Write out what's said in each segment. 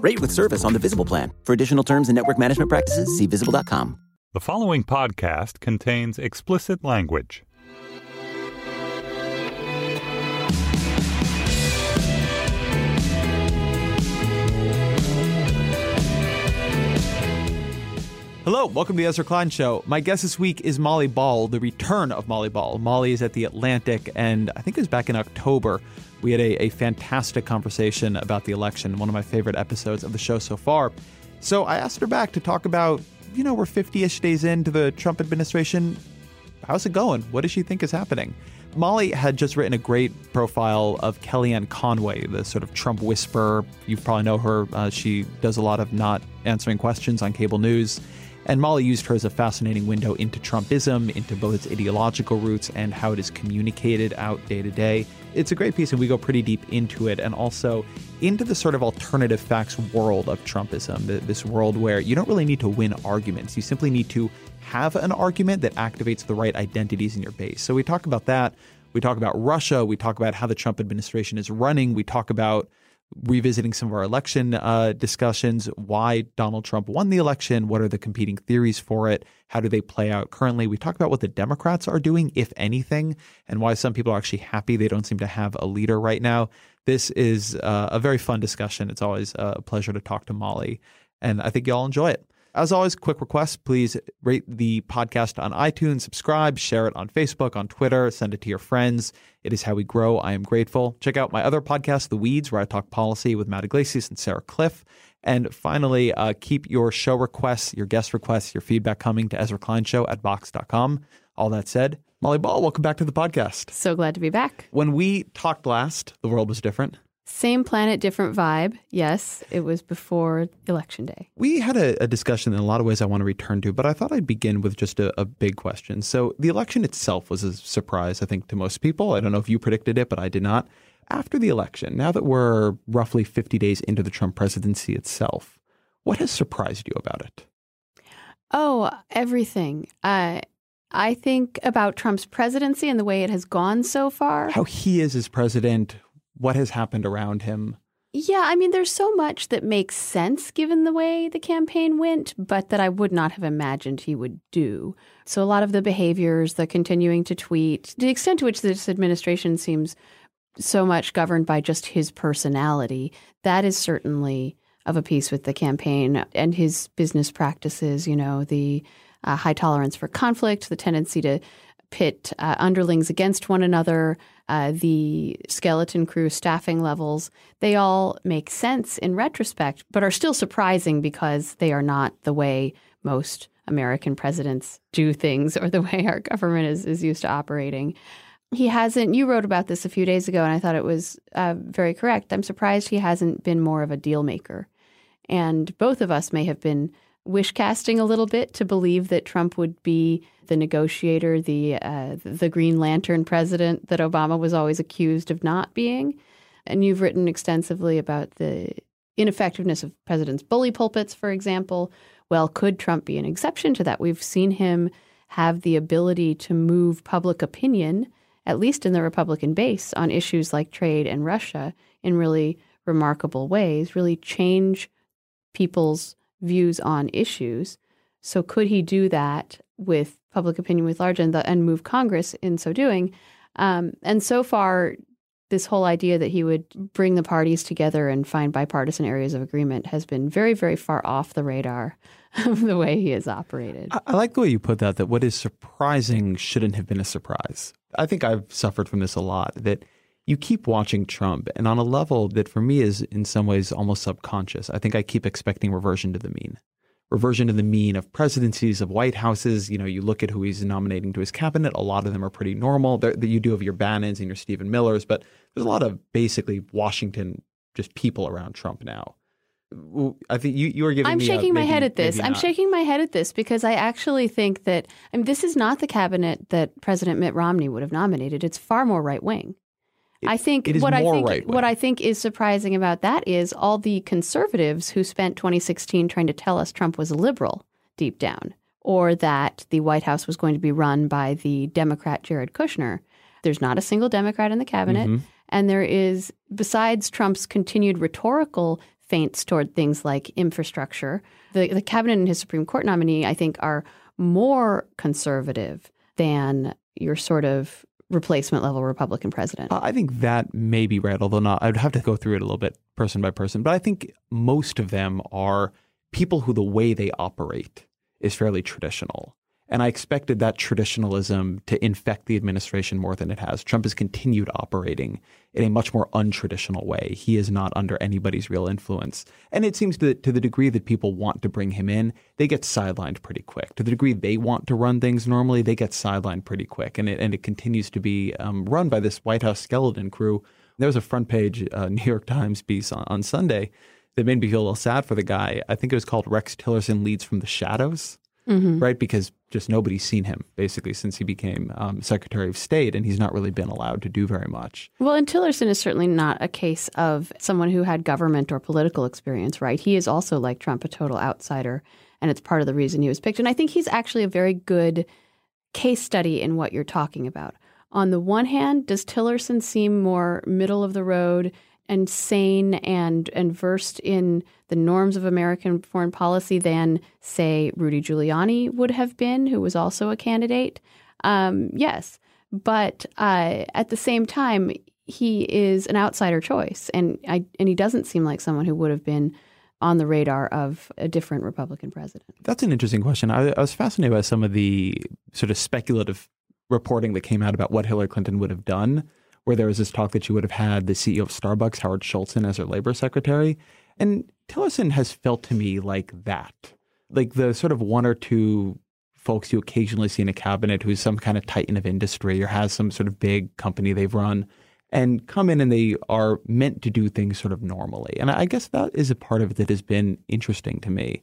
Rate with service on the Visible plan. For additional terms and network management practices, see visible.com. The following podcast contains explicit language. Hello, welcome to the Ezra Klein Show. My guest this week is Molly Ball, the return of Molly Ball. Molly is at the Atlantic, and I think it was back in October. We had a, a fantastic conversation about the election, one of my favorite episodes of the show so far. So I asked her back to talk about, you know, we're 50 ish days into the Trump administration. How's it going? What does she think is happening? Molly had just written a great profile of Kellyanne Conway, the sort of Trump whisperer. You probably know her. Uh, she does a lot of not answering questions on cable news. And Molly used her as a fascinating window into Trumpism, into both its ideological roots and how it is communicated out day to day. It's a great piece, and we go pretty deep into it, and also into the sort of alternative facts world of Trumpism, this world where you don't really need to win arguments. You simply need to have an argument that activates the right identities in your base. So we talk about that. We talk about Russia. We talk about how the Trump administration is running. We talk about revisiting some of our election uh, discussions, why Donald Trump won the election, what are the competing theories for it, how do they play out currently. We talk about what the Democrats are doing, if anything, and why some people are actually happy they don't seem to have a leader right now. This is uh, a very fun discussion. It's always a pleasure to talk to Molly, and I think y'all enjoy it. As always, quick request please rate the podcast on iTunes, subscribe, share it on Facebook, on Twitter, send it to your friends. It is how we grow. I am grateful. Check out my other podcast, The Weeds, where I talk policy with Matt Yglesias and Sarah Kliff. And finally, uh, keep your show requests, your guest requests, your feedback coming to Ezra Klein Show at Vox.com. All that said, Molly Ball, welcome back to the podcast. So glad to be back. When we talked last, the world was different. Same planet, different vibe. Yes, it was before election day. We had a, a, discussion in a lot of ways I want to return to, but I thought I'd begin with just a, a, big question. So, the election itself was a surprise, I think, to most people. I don't know if you predicted it, but I did not. After the election, now that we're roughly 50 days into the Trump presidency itself, what has surprised you about it? Oh, everything. Uh, I think about Trump's presidency and the way it has gone so far. How he is as president, what has happened around him? Yeah, I mean, there's so much that makes sense given the way the campaign went, but that I would not have imagined he would do. So, a lot of the behaviors, the continuing to tweet, the extent to which this administration seems so much governed by just his personality, that is certainly of a piece with the campaign and his business practices, you know, the uh, high tolerance for conflict, the tendency to pit uh, underlings against one another, uh, the skeleton crew staffing levels, they all make sense in retrospect, but are still surprising because they are not the way most American presidents do things or the way our government is, is used to operating. He hasn't, you wrote about this a few days ago, and I thought it was uh, very correct. I'm surprised he hasn't been more of a deal maker. And both of us may have been wish casting a little bit to believe that Trump would be the negotiator, the uh, the Green Lantern president that Obama was always accused of not being. And you've written extensively about the ineffectiveness of presidents' bully pulpits, for example. Well, could Trump be an exception to that? We've seen him have the ability to move public opinion, at least in the Republican base, on issues like trade and Russia in really remarkable ways, really change people's views on issues. So, could he do that with public opinion with large and, the, and move Congress in so doing? Um, and so far, this whole idea that he would bring the parties together and find bipartisan areas of agreement has been very, very far off the radar of the way he has operated. I, I like the way you put that, that what is surprising shouldn't have been a surprise. I think I've suffered from this a lot that you keep watching Trump, and on a level that for me is in some ways almost subconscious, I think I keep expecting reversion to the mean. Reversion to the mean of presidencies, of White Houses. You know, you look at who he's nominating to his cabinet, a lot of them are pretty normal. That you do have your Bannons and your Stephen Millers, but there's a lot of basically Washington just people around Trump now. I think you, you are giving. I'm shaking a, my maybe, head at this. I'm not. shaking my head at this because I actually think that I mean this is not the cabinet that President Mitt Romney would have nominated. It's far more right wing. I think what I think right-wing. what I think is surprising about that is all the conservatives who spent 2016 trying to tell us Trump was a liberal deep down, or that the White House was going to be run by the Democrat Jared Kushner. There's not a single Democrat in the cabinet, Mm-hmm. and there is besides Trump's continued rhetorical feints toward things like infrastructure, the the cabinet and his Supreme Court nominee I think are more conservative than your sort of replacement level Republican president. I think that may be right, although not. I'd have to go through it a little bit person by person. But I think most of them are people who the way they operate is fairly traditional. And I expected that traditionalism to infect the administration more than it has. Trump has continued operating in a much more untraditional way. He is not under anybody's real influence. And it seems that to the degree that people want to bring him in, they get sidelined pretty quick. To the degree they want to run things normally, they get sidelined pretty quick. And it, and it continues to be um, run by this White House skeleton crew. There was a front page uh, New York Times piece on, on Sunday that made me feel a little sad for the guy. I think it was called Rex Tillerson Leads from the Shadows right? Because just nobody's seen him basically since he became um, Secretary of State, and he's not really been allowed to do very much. Well, and Tillerson is certainly not a case of someone who had government or political experience, right? He is also, like Trump, a total outsider, and it's part of the reason he was picked. And I think he's actually a very good case study in what you're talking about. On the one hand, does Tillerson seem more middle of the road and sane and and versed in the norms of American foreign policy than, say, Rudy Giuliani would have been, who was also a candidate? Um, yes, but uh, at the same time, he is an outsider choice, and I and he doesn't seem like someone who would have been on the radar of a different Republican president. That's an interesting question. I, I was fascinated by some of the sort of speculative reporting that came out about what Hillary Clinton would have done, where there was this talk that she would have had the CEO of Starbucks, Howard Schultz, as her labor secretary. And Tillerson has felt to me like that, like the sort of one or two folks you occasionally see in a cabinet who's some kind of titan of industry or has some sort of big company they've run and come in and they are meant to do things sort of normally. And I guess that is a part of it that has been interesting to me.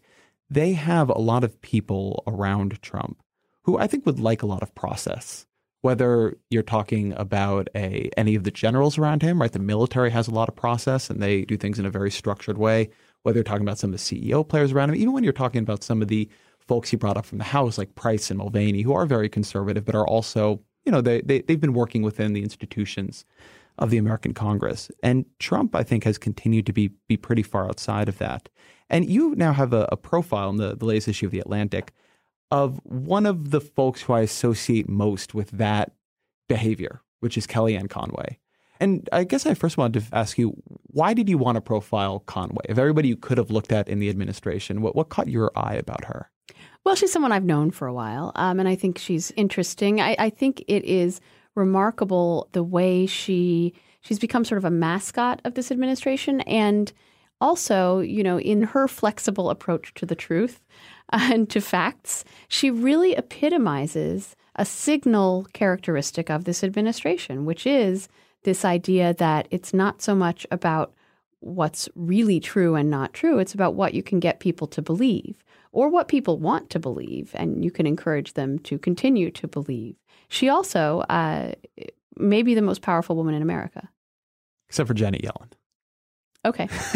They have a lot of people around Trump who I think would like a lot of process. Whether you're talking about a any of the generals around him, right? The military has a lot of process and they do things in a very structured way. Whether you're talking about some of the CEO players around him, even when you're talking about some of the folks he brought up from the House, like Price and Mulvaney, who are very conservative, but are also, you know, they, they they've been working within the institutions of the American Congress. And Trump, I think, has continued to be be pretty far outside of that. And you now have a, a profile in the, the latest issue of the Atlantic of one of the folks who I associate most with that behavior, which is Kellyanne Conway. And I guess I first wanted to ask you, why did you want to profile Conway? Of everybody you could have looked at in the administration, what, what caught your eye about her? Well, she's someone I've known for a while, um, and I think she's interesting. I, I think it is remarkable the way she she's become sort of a mascot of this administration, and also, you know, in her flexible approach to the truth and to facts, she really epitomizes a signal characteristic of this administration, which is this idea that it's not so much about what's really true and not true. It's about what you can get people to believe or what people want to believe, and you can encourage them to continue to believe. She also uh, may be the most powerful woman in America. Except for Janet Yellen. Okay,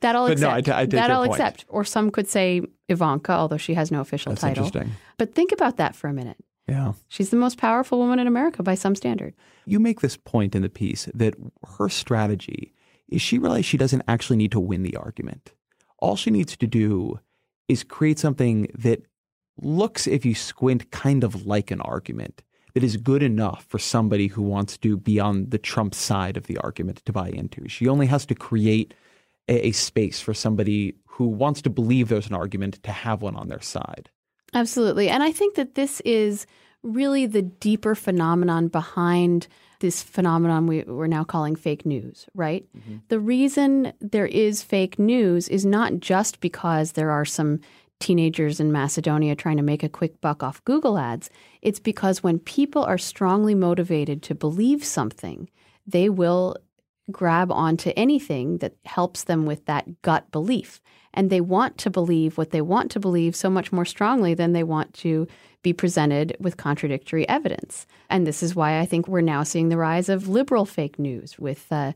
that I'll But no, accept. I ta- take that I'll point. accept. Or some could say Ivanka, although she has no official That's title. interesting. But think about that for a minute. Yeah. She's the most powerful woman in America by some standard. You make this point in the piece that her strategy is she realized she doesn't actually need to win the argument. All she needs to do is create something that looks, if you squint, kind of like an argument, that is good enough for somebody who wants to be on the Trump side of the argument to buy into. She only has to create a, a space for somebody who wants to believe there's an argument to have one on their side. Absolutely. And I think that this is really the deeper phenomenon behind this phenomenon we, are now calling fake news, right? Mm-hmm. The reason there is fake news is not just because there are some teenagers in Macedonia trying to make a quick buck off Google ads. It's because when people are strongly motivated to believe something, they will grab onto anything that helps them with that gut belief. And they want to believe what they want to believe so much more strongly than they want to be presented with contradictory evidence. And this is why I think we're now seeing the rise of liberal fake news with uh,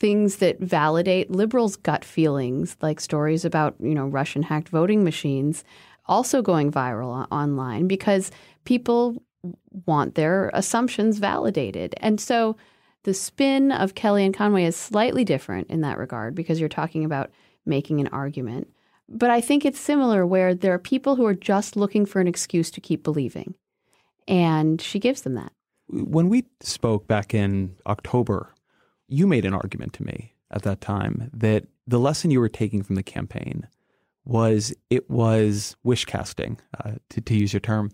things that validate liberals' gut feelings, like stories about, you know, Russian hacked voting machines, also going viral online because people want their assumptions validated. And so the spin of Kellyanne Conway is slightly different in that regard because you're talking about making an argument. But I think it's similar where there are people who are just looking for an excuse to keep believing. And she gives them that. When we spoke back in October, you made an argument to me at that time that the lesson you were taking from the campaign was it was wish casting, uh, to, to use your term,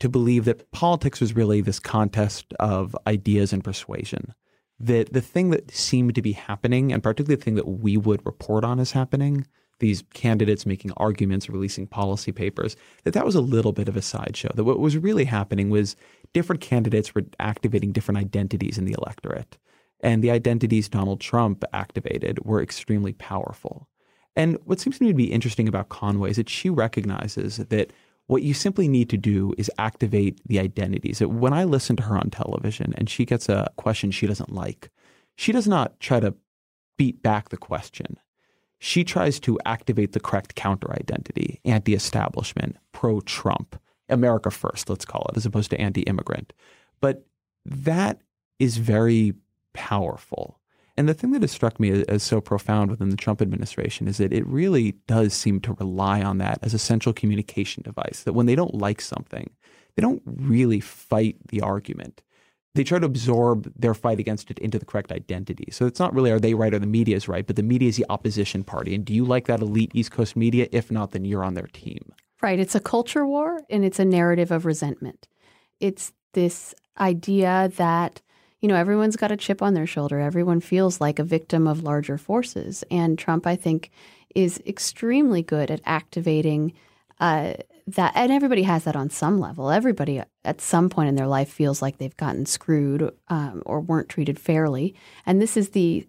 to believe that politics was really this contest of ideas and persuasion. That the thing that seemed to be happening, and particularly the thing that we would report on as happening, these candidates making arguments, releasing policy papers, that that was a little bit of a sideshow. That what was really happening was different candidates were activating different identities in the electorate. And the identities Donald Trump activated were extremely powerful. And what seems to me to be interesting about Conway is that she recognizes that what you simply need to do is activate the identities. That When I listen to her on television and she gets a question she doesn't like, she does not try to beat back the question. She tries to activate the correct counter identity, anti establishment, pro Trump, America first, let's call it, as opposed to anti immigrant. But that is very powerful. And the thing that has struck me as, so profound within the Trump administration is that it really does seem to rely on that as a central communication device. That when they don't like something, they don't really fight the argument. They try to absorb their fight against it into the correct identity. So it's not really are they right or the media is right, but the media is the opposition party. And do you like that elite East Coast media? If not, then you're on their team. Right. It's a culture war and it's a narrative of resentment. It's this idea that you know, everyone's got a chip on their shoulder. Everyone feels like a victim of larger forces. And Trump, I think, is extremely good at activating uh, that. And everybody has that on some level. Everybody at some point in their life feels like they've gotten screwed um, or weren't treated fairly. And this is the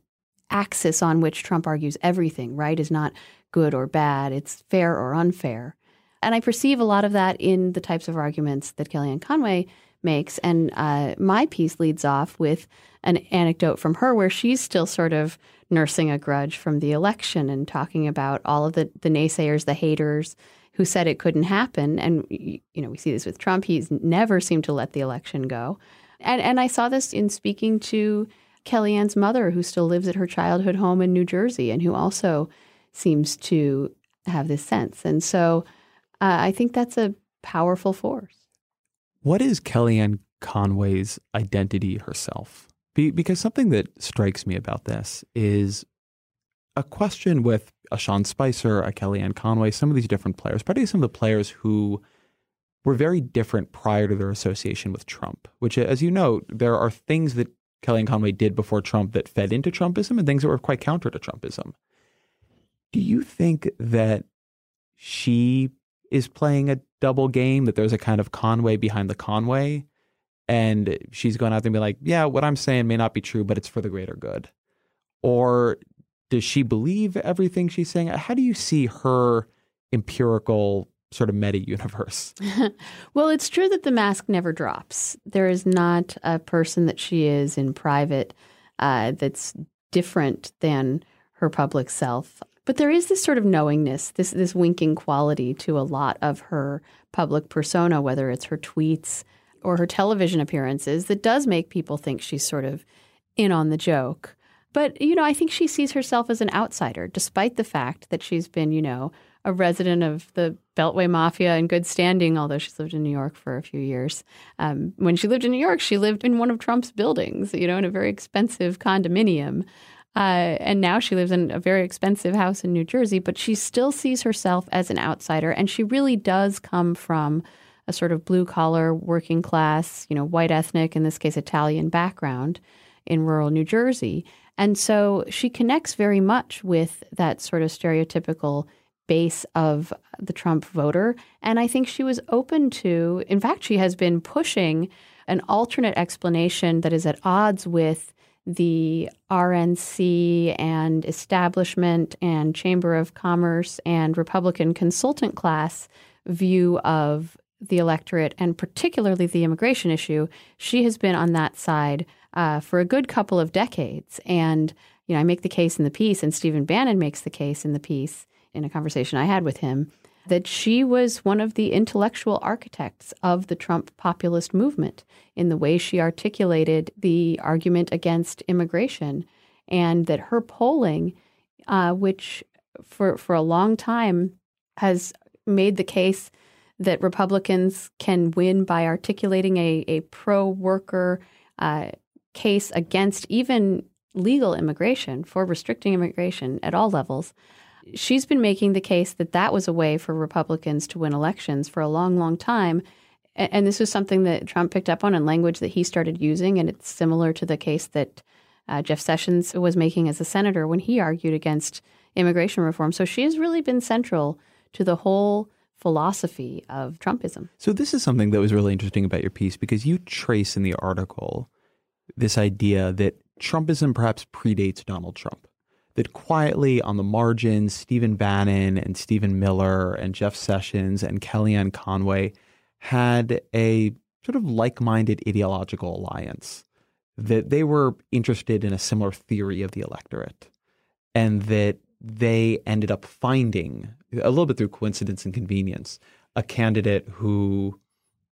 axis on which Trump argues everything, right, is not good or bad, it's fair or unfair. And I perceive a lot of that in the types of arguments that Kellyanne Conway makes. And uh, my piece leads off with an anecdote from her where she's still sort of nursing a grudge from the election and talking about all of the, the naysayers, the haters who said it couldn't happen. And, you know, we see this with Trump. He's never seemed to let the election go. And, and I saw this in speaking to Kellyanne's mother, who still lives at her childhood home in New Jersey and who also seems to have this sense. And so uh, I think that's a powerful force. What is Kellyanne Conway's identity herself? Be, because something that strikes me about this is a question with a Sean Spicer, a Kellyanne Conway, some of these different players, particularly some of the players who were very different prior to their association with Trump, which, as you know, there are things that Kellyanne Conway did before Trump that fed into Trumpism and things that were quite counter to Trumpism. Do you think that she is playing a double game, that there's a kind of Conway behind the Conway. And she's going out there and be like, yeah, what I'm saying may not be true, but it's for the greater good. Or does she believe everything she's saying? How do you see her empirical sort of meta universe? well, it's true that the mask never drops. There is not a person that she is in private uh, that's different than her public self. But there is this sort of knowingness, this this winking quality to a lot of her public persona, whether it's her tweets or her television appearances, that does make people think she's sort of in on the joke. But, you know, I think she sees herself as an outsider, despite the fact that she's been, you know, a resident of the Beltway Mafia in good standing, although she's lived in New York for a few years. Um, when she lived in New York, she lived in one of Trump's buildings, you know, in a very expensive condominium. Uh, and now she lives in a very expensive house in New Jersey, but she still sees herself as an outsider. And she really does come from a sort of blue collar, working class, you know, white ethnic, in this case, Italian background in rural New Jersey. And so she connects very much with that sort of stereotypical base of the Trump voter. And I think she was open to, in fact, she has been pushing an alternate explanation that is at odds with the RNC and establishment and Chamber of Commerce and Republican consultant class view of the electorate and particularly the immigration issue. She has been on that side uh, for a good couple of decades. And, you know, I make the case in the piece, and Stephen Bannon makes the case in the piece in a conversation I had with him that she was one of the intellectual architects of the Trump populist movement in the way she articulated the argument against immigration, and that her polling, uh, which for for a long time has made the case that Republicans can win by articulating a, a pro worker uh, case against even legal immigration for restricting immigration at all levels she's been making the case that that was a way for Republicans to win elections for a long, long time. And this was something that Trump picked up on and language that he started using. And it's similar to the case that uh, Jeff Sessions was making as a senator when he argued against immigration reform. So she has really been central to the whole philosophy of Trumpism. So this is something that was really interesting about your piece because you trace in the article this idea that Trumpism perhaps predates Donald Trump that quietly on the margins, Stephen Bannon and Stephen Miller and Jeff Sessions and Kellyanne Conway had a sort of like minded ideological alliance, that they were interested in a similar theory of the electorate, and that they ended up finding, a little bit through coincidence and convenience, a candidate who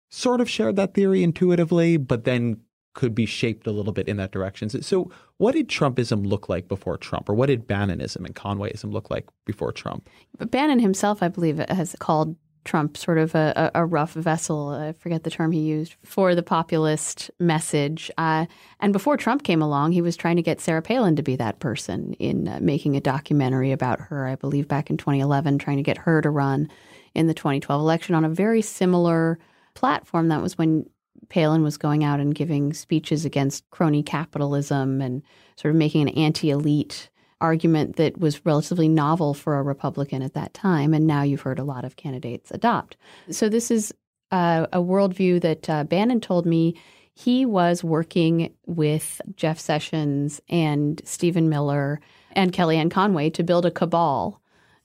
sort of shared that theory intuitively, but then could be shaped a little bit in that direction. So, what did Trumpism look like before Trump, or what did Bannonism and Conwayism look like before Trump? Bannon himself, I believe, has called Trump sort of a, a, rough vessel. I forget the term he used for the populist message. Uh, and before Trump came along, he was trying to get Sarah Palin to be that person in uh, making a documentary about her, I believe, back in 2011, trying to get her to run in the 2012 election on a very similar platform. That was when Palin was going out and giving speeches against crony capitalism and sort of making an anti elite argument that was relatively novel for a Republican at that time. And now you've heard a lot of candidates adopt. So this is uh, a worldview that uh, Bannon told me he was working with Jeff Sessions and Stephen Miller and Kellyanne Conway to build a cabal,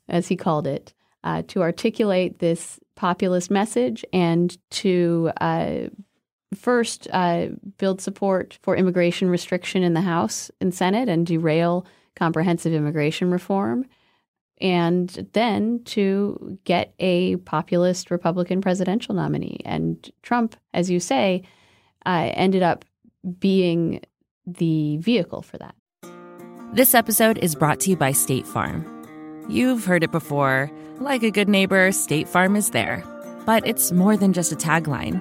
as he called it, uh, to articulate this populist message and to uh, first uh, build support for immigration restriction in the House and Senate and derail comprehensive immigration reform, and then to get a populist Republican presidential nominee. And Trump, as you say, uh, ended up being the vehicle for that. This episode is brought to you by State Farm. You've heard it before. Like a good neighbor, State Farm is there. But it's more than just a tagline.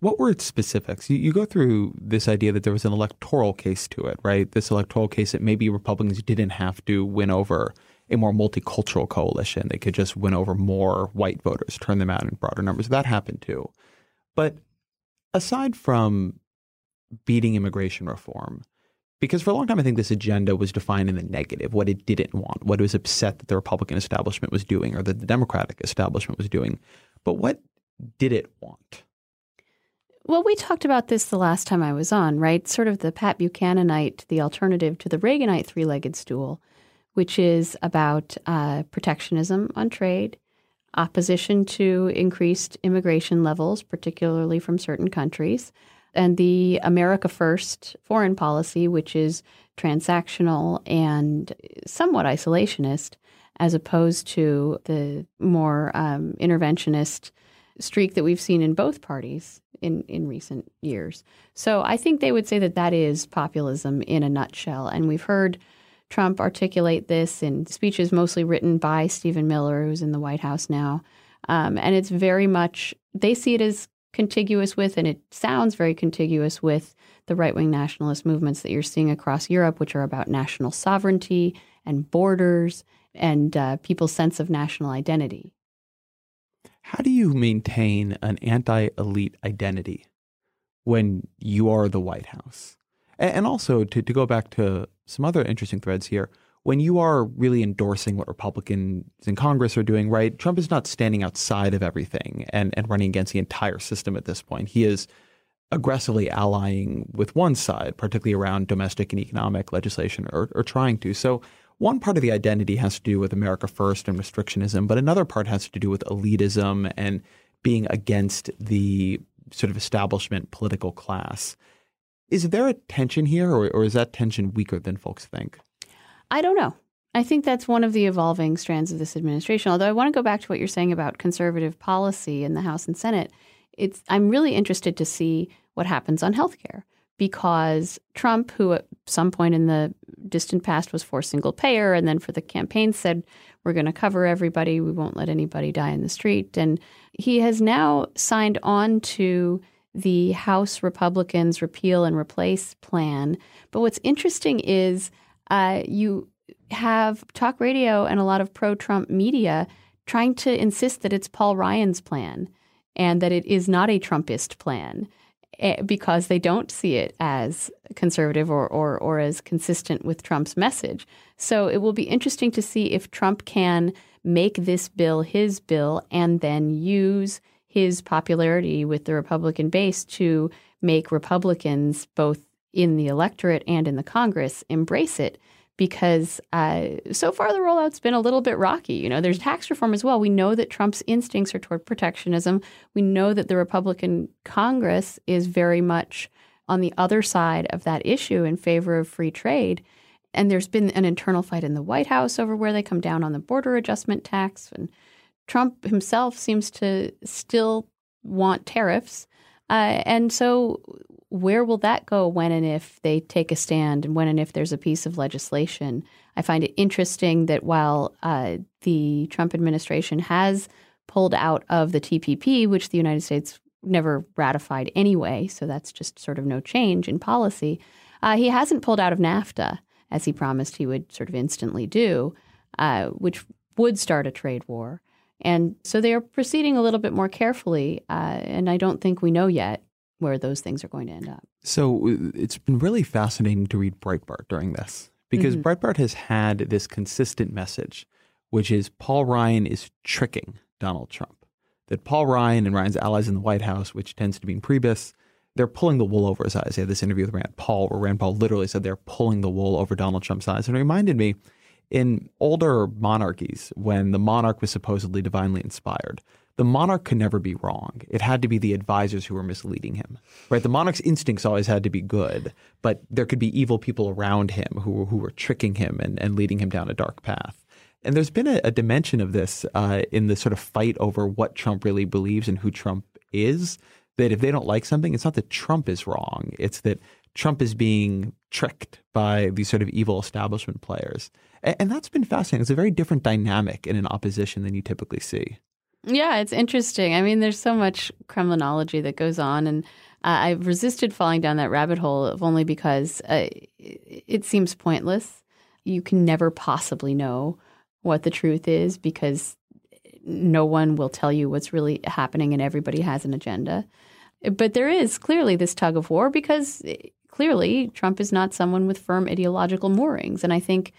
What were its specifics? You, you, go through this idea that there was an electoral case to it, right? This electoral case that maybe Republicans didn't have to win over a more multicultural coalition. They could just win over more white voters, turn them out in broader numbers. That happened too. But Aside from beating immigration reform, because for a long time, I think this agenda was defined in the negative, what it didn't want, what it was upset that the Republican establishment was doing or that the Democratic establishment was doing. But what did it want? Well, we talked about this the last time I was on, right? Sort of the Pat Buchananite, the alternative to the Reaganite three legged stool, which is about uh, protectionism on trade, opposition to increased immigration levels, particularly from certain countries, and the America First foreign policy, which is transactional and somewhat isolationist, as opposed to the more um, interventionist streak that we've seen in both parties in, in recent years. So I think they would say that that is populism in a nutshell. And we've heard Trump articulate this in speeches mostly written by Stephen Miller, who's in the White House now. Um, and it's very much, they see it as contiguous with, and it sounds very contiguous with the right wing nationalist movements that you're seeing across Europe, which are about national sovereignty and borders and uh, people's sense of national identity. How do you maintain an anti elite identity when you are the White House? And also, to, to go back to some other interesting threads here, when you are really endorsing what Republicans in Congress are doing, right? Trump is not standing outside of everything and, and running against the entire system at this point. He is aggressively allying with one side, particularly around domestic and economic legislation, or, or trying to. So, one part of the identity has to do with America First and restrictionism, but another part has to do with elitism and being against the sort of establishment political class. Is there a tension here, or, or is that tension weaker than folks think? I don't know. I think that's one of the evolving strands of this administration. Although I want to go back to what you're saying about conservative policy in the House and Senate. It's I'm really interested to see what happens on healthcare because Trump, who at some point in the distant past was for single payer, and then for the campaign said we're going to cover everybody, we won't let anybody die in the street, and he has now signed on to the House Republicans repeal and replace plan. But what's interesting is uh, you have talk radio and a lot of pro Trump media trying to insist that it's Paul Ryan's plan and that it is not a Trumpist plan Eh, because they don't see it as conservative or, or, or as consistent with Trump's message. So it will be interesting to see if Trump can make this bill his bill and then use his popularity with the Republican base to make Republicans both in the electorate and in the Congress embrace it because uh, so far the rollout's been a little bit rocky. You know, there's tax reform as well. We know that Trump's instincts are toward protectionism. We know that the Republican Congress is very much on the other side of that issue in favor of free trade. And there's been an internal fight in the White House over where they come down on the border adjustment tax. And Trump himself seems to still want tariffs. Uh, and so where will that go when and if they take a stand and when and if there's a piece of legislation? I find it interesting that while uh, the Trump administration has pulled out of the TPP, which the United States never ratified anyway, so that's just sort of no change in policy, uh, he hasn't pulled out of NAFTA as he promised he would sort of instantly do, uh, which would start a trade war. And so they are proceeding a little bit more carefully, uh, and I don't think we know yet where those things are going to end up. So uh, it's been really fascinating to read Breitbart during this because mm-hmm. Breitbart has had this consistent message, which is Paul Ryan is tricking Donald Trump. That Paul Ryan and Ryan's allies in the White House, which tends to be Reince Priebus, they're pulling the wool over his eyes. They had this interview with Rand Paul where Rand Paul literally said they're pulling the wool over Donald Trump's eyes. And it reminded me in older monarchies, when the monarch was supposedly divinely inspired, the monarch could never be wrong. It had to be the advisors who were misleading him. Right? The monarch's instincts always had to be good, but there could be evil people around him who, who were tricking him and, and leading him down a dark path. And there's been a, a dimension of this uh, in the sort of fight over what Trump really believes and who Trump is. That if they don't like something, it's not that Trump is wrong. It's that Trump is being tricked by these sort of evil establishment players. And, and that's been fascinating. It's a very different dynamic in an opposition than you typically see. Yeah, it's interesting. I mean, there's so much Kremlinology that goes on, and uh, I've resisted falling down that rabbit hole only because uh, it, seems pointless. You can never possibly know what the truth is because no one will tell you what's really happening, and everybody has an agenda. But there is clearly this tug of war because clearly Trump is not someone with firm ideological moorings. And I think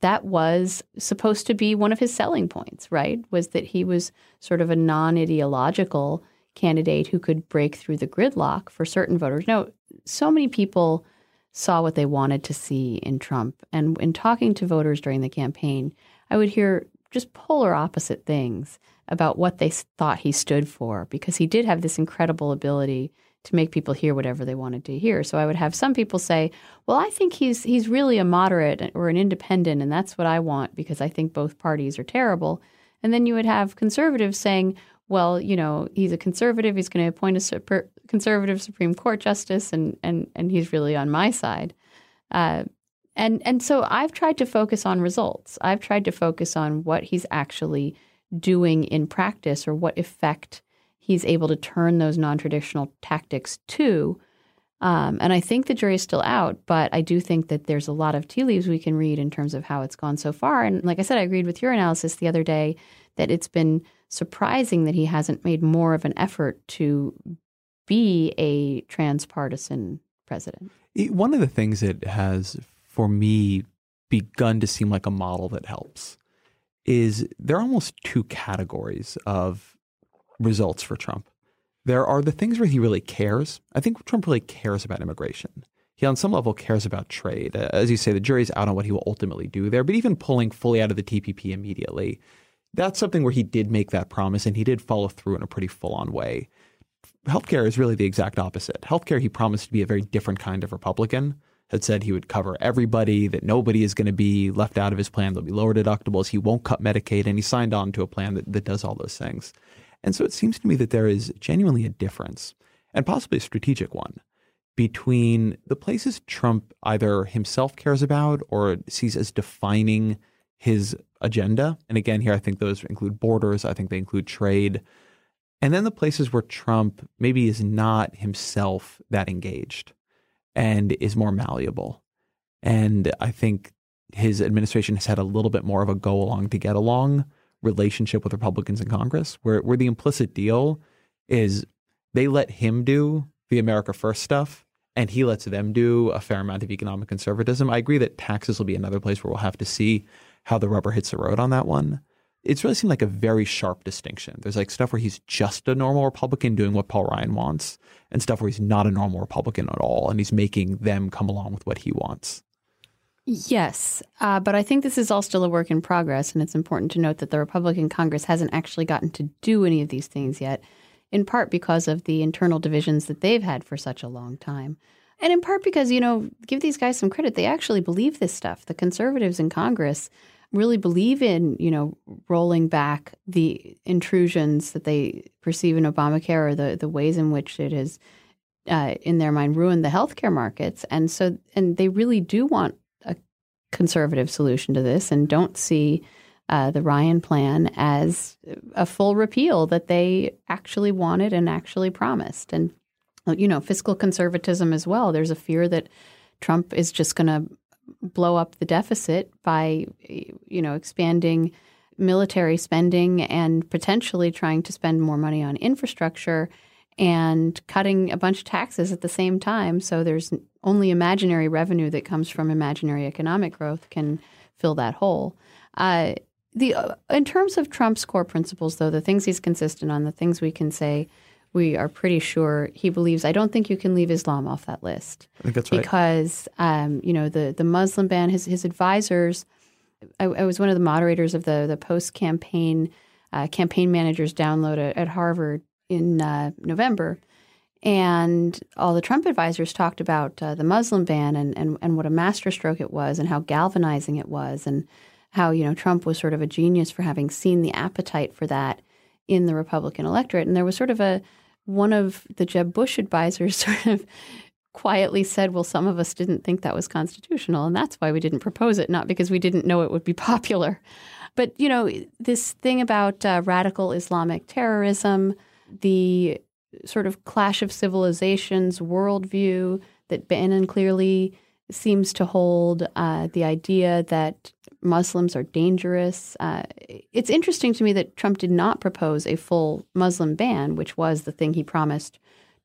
that was supposed to be one of his selling points, right? Was that he was sort of a non ideological candidate who could break through the gridlock for certain voters. Now, so many people saw what they wanted to see in Trump. And in talking to voters during the campaign, I would hear just polar opposite things about what they thought he stood for because he did have this incredible ability to make people hear whatever they wanted to hear. So I would have some people say, "Well, I think he's he's really a moderate or an independent and that's what I want because I think both parties are terrible." And then you would have conservatives saying, "Well, you know, he's a conservative, he's going to appoint a super, conservative Supreme Court justice and and and he's really on my side." Uh, and and so I've tried to focus on results. I've tried to focus on what he's actually doing in practice or what effect he's able to turn those non traditional tactics to. Um, and I think the jury's still out, but I do think that there's a lot of tea leaves we can read in terms of how it's gone so far. And like I said, I agreed with your analysis the other day that it's been surprising that he hasn't made more of an effort to be a transpartisan president. One of the things that has, for me, begun to seem like a model that helps is there are almost two categories of results for Trump. There are the things where he really cares. I think Trump really cares about immigration. He, on some level, cares about trade. Uh, as you say, the jury's out on what he will ultimately do there. But even pulling fully out of the TPP immediately, that's something where he did make that promise and he did follow through in a pretty full on way. Healthcare is really the exact opposite. Healthcare, he promised to be a very different kind of Republican had said he would cover everybody, that nobody is going to be left out of his plan. There'll be lower deductibles. He won't cut Medicaid. And he signed on to a plan that, that does all those things. And so it seems to me that there is genuinely a difference, and possibly a strategic one, between the places Trump either himself cares about or sees as defining his agenda. And again, here I think those include borders, I think they include trade. And then the places where Trump maybe is not himself that engaged and is more malleable. And I think his administration has had a little bit more of a go along to get along relationship with Republicans in Congress, where where the implicit deal is they let him do the America First stuff and he lets them do a fair amount of economic conservatism. I agree that taxes will be another place where we'll have to see how the rubber hits the road on that one it's really seemed like a very sharp distinction. There's like stuff where he's just a normal Republican doing what Paul Ryan wants, and stuff where he's not a normal Republican at all, and he's making them come along with what he wants. Yes, uh, but I think this is all still a work in progress, and it's important to note that the Republican Congress hasn't actually gotten to do any of these things yet, in part because of the internal divisions that they've had for such a long time. And in part because, you know, give these guys some credit, they actually believe this stuff. The conservatives in Congress really believe in, you know, rolling back the intrusions that they perceive in Obamacare or the, the ways in which it has, uh, in their mind, ruined the healthcare markets. And so, and they really do want conservative solution to this and don't see uh, the Ryan plan as a full repeal that they actually wanted and actually promised. And, you know, fiscal conservatism as well. There's a fear that Trump is just going to blow up the deficit by, you know, expanding military spending and potentially trying to spend more money on infrastructure and cutting a bunch of taxes at the same time. So there's only imaginary revenue that comes from imaginary economic growth can fill that hole. Uh, the uh, in terms of Trump's core principles, though, the things he's consistent on, the things we can say we are pretty sure he believes. I don't think you can leave Islam off that list. I think that's right. Because um, you know the the Muslim ban. His his advisors. I, I was one of the moderators of the the post campaign uh, campaign managers download at, at Harvard in uh, November, and all the Trump advisors talked about uh, the Muslim ban and, and and what a masterstroke it was, and how galvanizing it was, and how you know Trump was sort of a genius for having seen the appetite for that in the Republican electorate. And there was sort of a one of the Jeb Bush advisors sort of quietly said, Well, some of us didn't think that was constitutional, and that's why we didn't propose it, not because we didn't know it would be popular. But, you know, this thing about uh, radical Islamic terrorism, the sort of clash of civilizations worldview that Bannon clearly seems to hold, uh, the idea that Muslims are dangerous. Uh, it's interesting to me that Trump did not propose a full Muslim ban, which was the thing he promised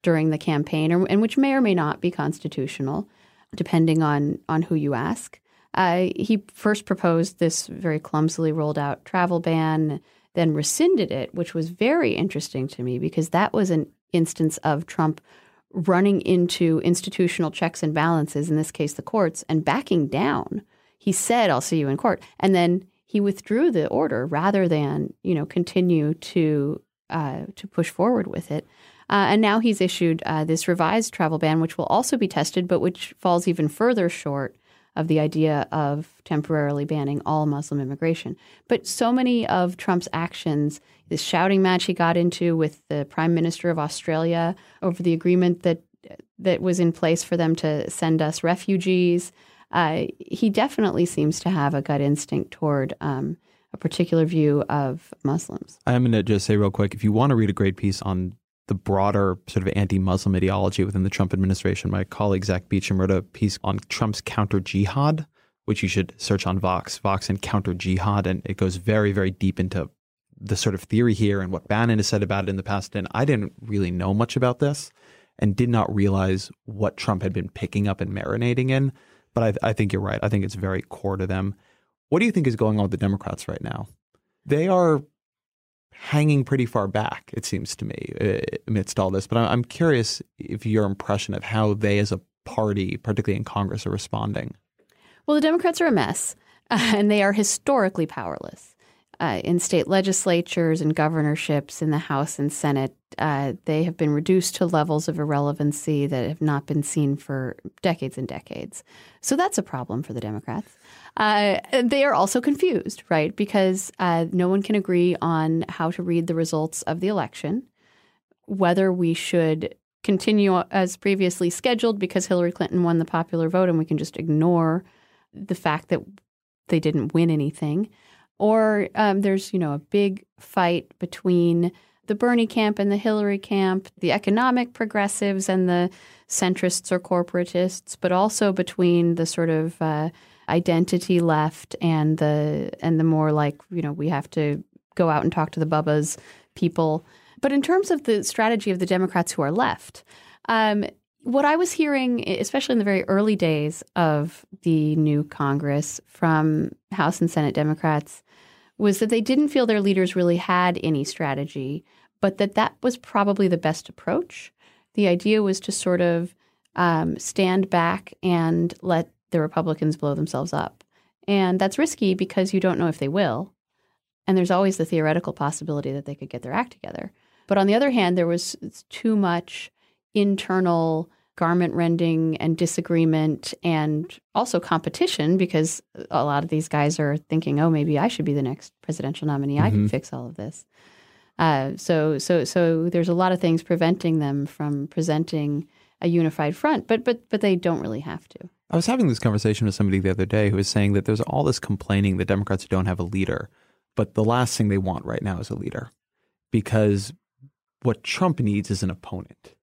during the campaign, or, and which may or may not be constitutional, depending on on who you ask. Uh, he first proposed this very clumsily rolled out travel ban, then rescinded it, which was very interesting to me because that was an instance of Trump running into institutional checks and balances, in this case the courts, and backing down. He said, "I'll see you in court," and then he withdrew the order rather than you know continue to uh, to push forward with it. Uh, and now he's issued uh, this revised travel ban, which will also be tested, but which falls even further short of the idea of temporarily banning all Muslim immigration. But so many of Trump's actions, this shouting match he got into with the Prime Minister of Australia over the agreement that that was in place for them to send us refugees, uh, he definitely seems to have a gut instinct toward um, a particular view of Muslims. I'm going to just say real quick if you want to read a great piece on the broader sort of anti Muslim ideology within the Trump administration, my colleague Zach Beauchamp wrote a piece on Trump's counter jihad, which you should search on Vox, Vox and counter jihad. And it goes very, very deep into the sort of theory here and what Bannon has said about it in the past. And I didn't really know much about this and did not realize what Trump had been picking up and marinating in. But I, I think you're right. I think it's very core to them. What do you think is going on with the Democrats right now? They are hanging pretty far back, it seems to me, uh, amidst all this. But I'm curious if your impression of how they as a party, particularly in Congress, are responding. Well, the Democrats are a mess, and they are historically powerless. Uh, in state legislatures and governorships in the House and Senate, uh, they have been reduced to levels of irrelevancy that have not been seen for decades and decades. So that's a problem for the Democrats. Uh, they are also confused, right? Because uh, no one can agree on how to read the results of the election, whether we should continue as previously scheduled because Hillary Clinton won the popular vote and we can just ignore the fact that they didn't win anything. Or um, there's, you know, a big fight between the Bernie camp and the Hillary camp, the economic progressives and the centrists or corporatists, but also between the sort of uh, identity left and the and the more like you know we have to go out and talk to the bubbas people. But in terms of the strategy of the Democrats who are left, um, what I was hearing, especially in the very early days of the new Congress from House and Senate Democrats, was that they didn't feel their leaders really had any strategy, but that that was probably the best approach. The idea was to sort of um, stand back and let the Republicans blow themselves up. And that's risky because you don't know if they will. And there's always the theoretical possibility that they could get their act together. But on the other hand, there was too much internal garment rending and disagreement and also competition because a lot of these guys are thinking, oh, maybe I should be the next presidential nominee. Mm-hmm. I can mm-hmm. fix all of this. Uh, so, so, so there's a lot of things preventing them from presenting a unified front, but but but they don't really have to. I was having this conversation with somebody the other day who was saying that there's all this complaining that Democrats don't have a leader, but the last thing they want right now is a leader because what Trump needs is an opponent.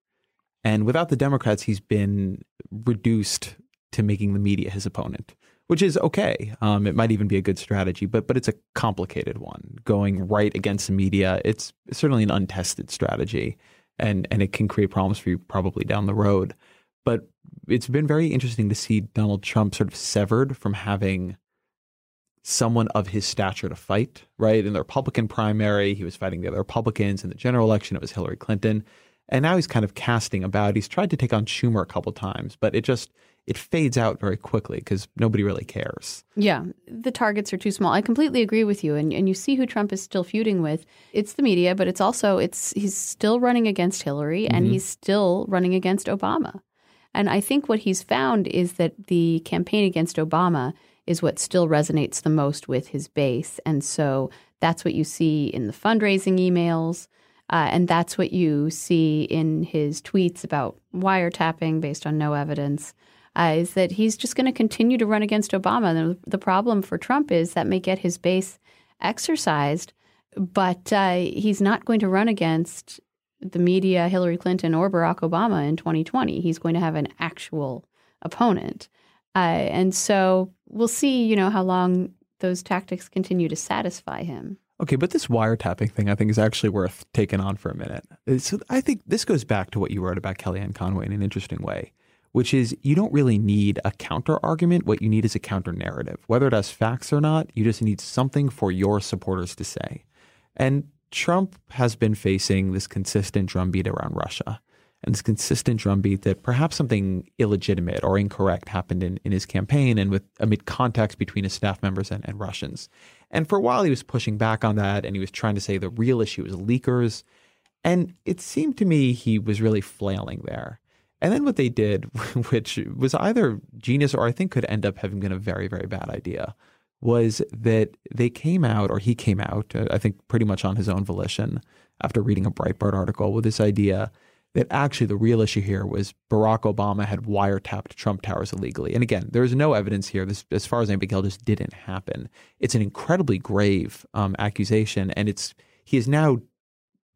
And without the Democrats, he's been reduced to making the media his opponent, which is okay. Um, it might even be a good strategy, but but it's a complicated one. Going right against the media, it's certainly an untested strategy, and and it can create problems for you probably down the road. But it's been very interesting to see Donald Trump sort of severed from having someone of his stature to fight, right? In the Republican primary, he was fighting the other Republicans. In the general election, it was Hillary Clinton. And now he's kind of casting about. He's tried to take on Schumer a couple times, but it just it fades out very quickly because nobody really cares. Yeah, the targets are too small. I completely agree with you. And and you see who Trump is still feuding with. It's the media, but it's also it's he's still running against Hillary and mm-hmm. he's still running against Obama. And I think what he's found is that the campaign against Obama is what still resonates the most with his base. And so that's what you see in the fundraising emails. Uh, and that's what you see in his tweets about wiretapping based on no evidence. Uh, is that he's just going to continue to run against Obama. And the problem for Trump is that may get his base exercised, but uh, he's not going to run against the media, Hillary Clinton or Barack Obama in 2020. He's going to have an actual opponent. Uh, and so we'll see, you know, how long those tactics continue to satisfy him. Okay, but this wiretapping thing I think is actually worth taking on for a minute. Uh, so I think this goes back to what you wrote about Kellyanne Conway in an interesting way, which is you don't really need a counter argument. What you need is a counter narrative. Whether it has facts or not, you just need something for your supporters to say. And Trump has been facing this consistent drumbeat around Russia and this consistent drumbeat that perhaps something illegitimate or incorrect happened in, in his campaign and with amid contacts between his staff members and, and Russians. And for a while he was pushing back on that and he was trying to say the real issue was leakers. And it seemed to me he was really flailing there. And then what they did, which was either genius or I think could end up having been a very, very bad idea, was that they came out, or he came out, uh, I think pretty much on his own volition after reading a Breitbart article with this idea that actually the real issue here was Barack Obama had wiretapped Trump Towers illegally. And again, there's no evidence here. This, as far as anybody can tell, just didn't happen. It's an incredibly grave um, accusation, and it's he is now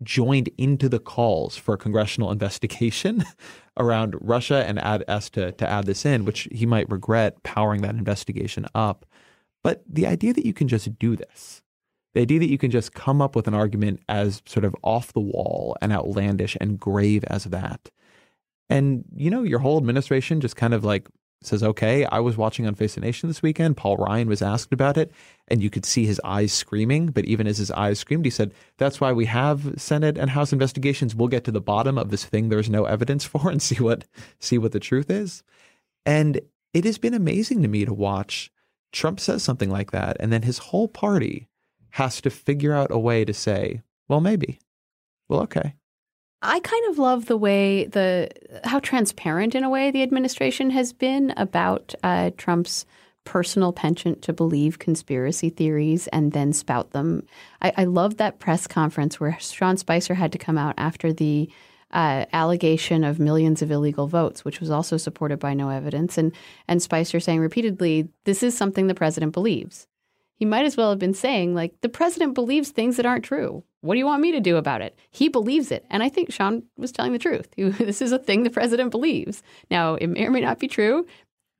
joined into the calls for a congressional investigation around Russia and add, asked to, to add this in, which he might regret powering that investigation up. But the idea that you can just do this, the idea that you can just come up with an argument as sort of off the wall and outlandish and grave as that. And, you know, your whole administration just kind of like says, okay, I was watching on Face the Nation this weekend. Paul Ryan was asked about it, and you could see his eyes screaming. But even as his eyes screamed, he said, that's why we have Senate and House investigations. We'll get to the bottom of this thing there's no evidence for and see what see what the truth is. And it has been amazing to me to watch Trump says something like that, and then his whole party has to figure out a way to say, well, maybe. Well, okay. I kind of love the way the how transparent in a way the administration has been about uh, Trump's personal penchant to believe conspiracy theories and then spout them. I, I love that press conference where Sean Spicer had to come out after the uh, allegation of millions of illegal votes, which was also supported by no evidence, and and Spicer saying repeatedly, "This is something the president believes." He might as well have been saying, like, the president believes things that aren't true. What do you want me to do about it? He believes it. And I think Sean was telling the truth. this is a thing the president believes. Now, it may or may not be true.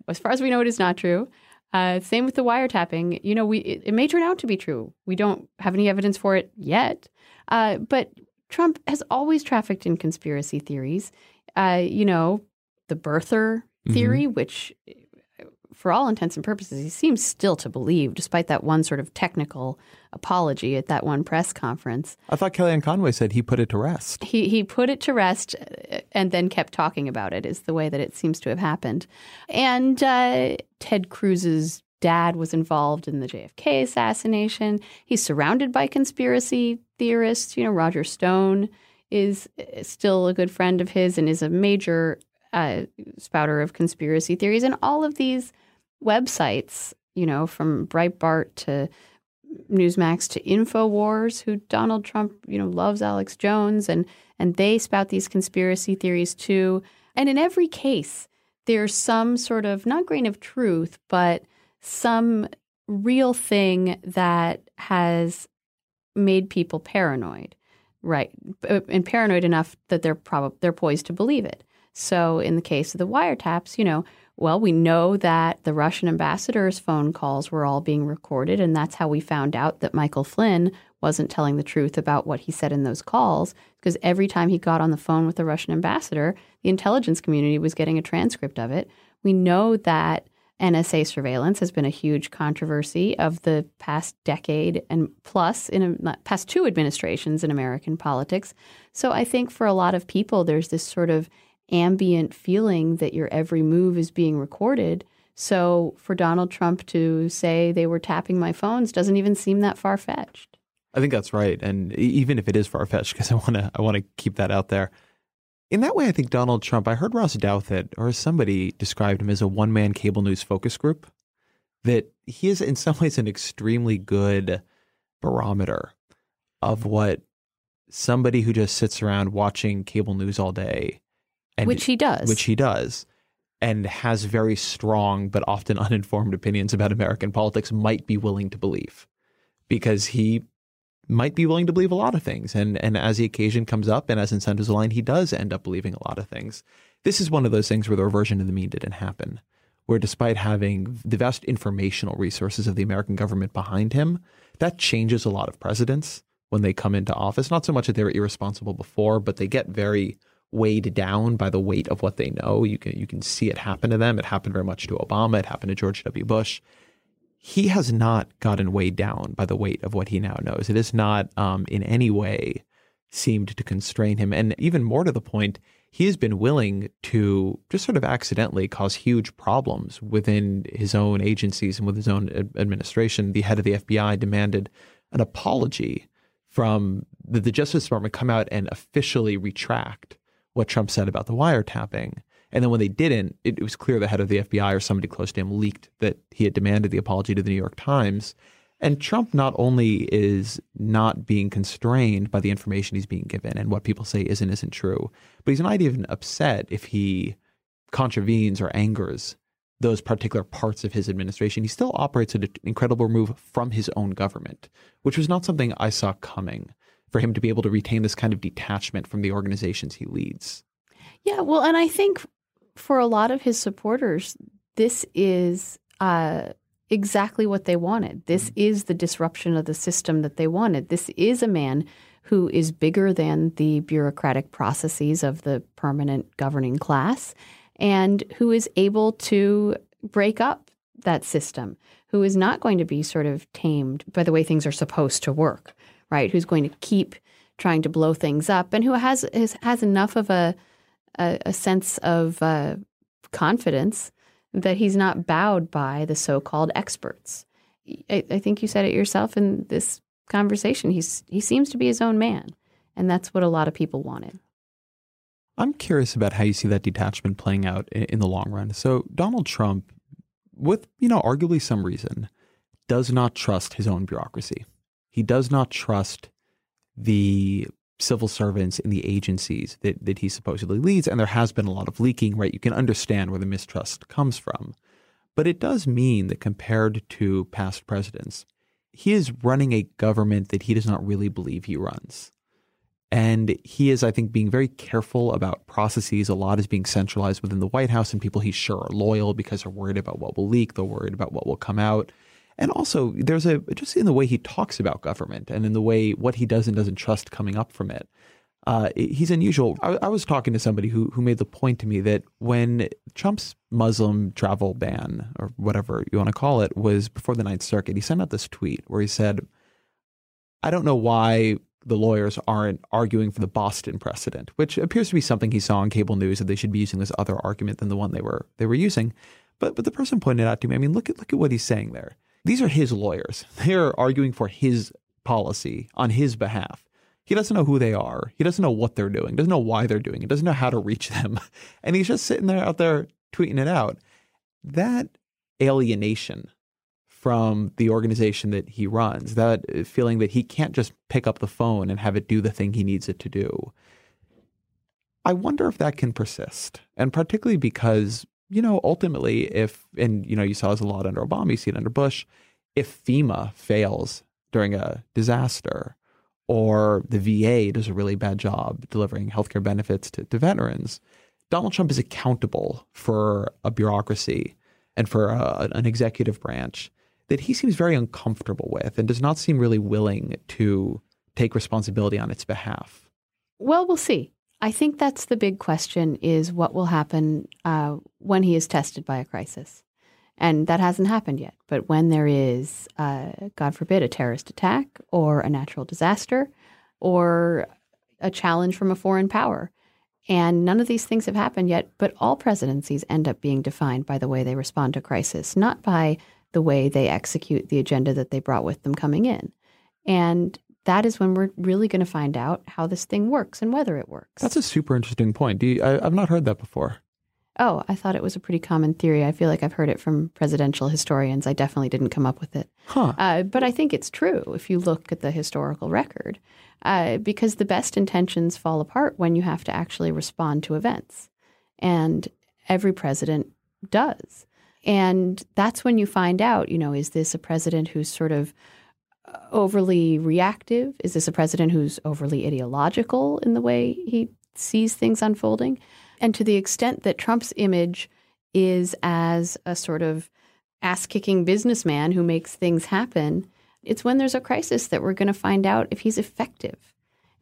As far as we know, it is not true. Uh, same with the wiretapping. You know, we it, it, may turn out to be true. We don't have any evidence for it yet. Uh, but Trump has always trafficked in conspiracy theories. Uh, you know, the birther theory, mm-hmm. which for all intents and purposes, he seems still to believe, despite that one sort of technical apology at that one press conference. I thought Kellyanne Conway said he put it to rest. He he put it to rest uh, and then kept talking about it. Is the way that it seems to have happened. And uh, Ted Cruz's dad was involved in the JFK assassination. He's surrounded by conspiracy theorists. You know, Roger Stone is uh, still a good friend of his and is a major uh, spouter of conspiracy theories. And all of these websites, you know, from Breitbart to Newsmax to Infowars, who Donald Trump, you know, loves Alex Jones, and and they spout these conspiracy theories too. And in every case, there's some sort of not grain of truth, but some real thing that has made people paranoid, right? Uh, and paranoid enough that they're probably they're poised to believe it. So in the case of the wiretaps, you know, well, we know that the Russian ambassador's phone calls were all being recorded, and that's how we found out that Michael Flynn wasn't telling the truth about what he said in those calls, because every time he got on the phone with the Russian ambassador, the intelligence community was getting a transcript of it. We know that NSA surveillance has been a huge controversy of the past decade and plus in a, past two administrations in American politics. So I think for a lot of people, there's this sort of ambient feeling that your every move is being recorded. So for Donald Trump to say they were tapping my phones doesn't even seem that far fetched. I think that's right, and even if it is far fetched, because I want to I want to keep that out there. In that way, I think Donald Trump. I heard Ross Douthat or somebody described him as a one man cable news focus group. That he is in some ways an extremely good barometer of what somebody who just sits around watching cable news all day and which he does. Which he does. And has very strong but often uninformed opinions about American politics, might be willing to believe. Because he might be willing to believe a lot of things. And, and as the occasion comes up and as incentives align, he does end up believing a lot of things. This is one of those things where the reversion to the mean didn't happen, where despite having the vast informational resources of the American government behind him, That changes a lot of presidents when they come into office. Not so much that they were irresponsible before, but they get very weighed down by the weight of what they know. You can you can see it happen to them. It happened very much to Obama. It happened to George W. Bush. He has not gotten weighed down by the weight of what he now knows. It has not um, in any way seemed to constrain him. And even more to the point, he has been willing to just sort of accidentally cause huge problems within his own agencies and with his own administration. The head of the FBI demanded an apology from the, the Justice Department come out and officially retract what Trump said about the wiretapping. And then when they didn't, it, it, was clear the head of the FBI or somebody close to him leaked that he had demanded the apology to the New York Times. And Trump not only is not being constrained by the information he's being given and what people say is and isn't true, but he's not even upset if he contravenes or angers those particular parts of his administration. He still operates at an incredible move from his own government, which was not something I saw coming for him to be able to retain this kind of detachment from the organizations he leads. Yeah, well, and I think for a lot of his supporters, this is uh, exactly what they wanted. This mm-hmm. is the disruption of the system that they wanted. This is a man who is bigger than the bureaucratic processes of the permanent governing class and who is able to break up that system, who is not going to be sort of tamed by the way things are supposed to work, right? Who's going to keep trying to blow things up and who has has, has enough of a a, a sense of uh, confidence that he's not bowed by the so-called experts. I, I think you said it yourself in this conversation. He's he seems to be his own man, and that's what a lot of people wanted. I'm curious about how you see that detachment playing out in, in the long run. So Donald Trump, with you know arguably some reason, does not trust his own bureaucracy. He does not trust the civil servants in the agencies that, that he supposedly leads. And there has been a lot of leaking, right? You can understand where the mistrust comes from. But it does mean that compared to past presidents, he is running a government that he does not really believe he runs. And he is, I think, being very careful about processes. A lot is being centralized within the White House, and people he's sure are loyal because they're worried about what will leak, they're worried about what will come out. And also, there's a just in the way he talks about government and in the way what he does and doesn't trust coming up from it. Uh, he's unusual. I, I, was talking to somebody who who made the point to me that when Trump's Muslim travel ban or whatever you want to call it was before the Ninth Circuit, he sent out this tweet where he said, "I don't know why." The lawyers aren't arguing for the Boston precedent, which appears to be something he saw on cable news that they should be using this other argument than the one they were they were using. But but the person pointed out to me, I mean, look at look at what he's saying there. These are his lawyers. They're arguing for his policy on his behalf. He doesn't know who they are. He doesn't know what they're doing. Doesn't know why they're doing it. Doesn't know how to reach them. And he's just sitting there out there tweeting it out. That alienation from the organization that he runs, that feeling that he can't just pick up the phone and have it do the thing he needs it to do. I wonder if that can persist. And particularly because you know, ultimately, if, and, you know, you saw this a lot under Obama, you see it under Bush, if FEMA fails during a disaster or the VA does a really bad job delivering healthcare benefits to, to veterans, Donald Trump is accountable for a bureaucracy and for uh, a, an executive branch that he seems very uncomfortable with and does not seem really willing to take responsibility on its behalf. Well, we'll see. I think that's the big question is what will happen uh, when he is tested by a crisis. And that hasn't happened yet. But when there is, uh, God forbid, a terrorist attack or a natural disaster or a challenge from a foreign power, and none of these things have happened yet, but all presidencies end up being defined by the way they respond to crisis, not by the way they execute the agenda that they brought with them coming in. And that is when we're really going to find out how this thing works and whether it works. That's a super interesting point. You, I, have not heard that before. Oh, I thought it was a pretty common theory. I feel like I've heard it from presidential historians. I definitely didn't come up with it. Huh. Uh, but I think it's true if you look at the historical record, uh, because the best intentions fall apart when you have to actually respond to events. And every president does. And that's when you find out, you know, is this a president who's sort of overly reactive? Is this a president who's overly ideological in the way he sees things unfolding? And to the extent that Trump's image is as a sort of ass kicking businessman who makes things happen, It's when there's a crisis that we're going to find out if he's effective.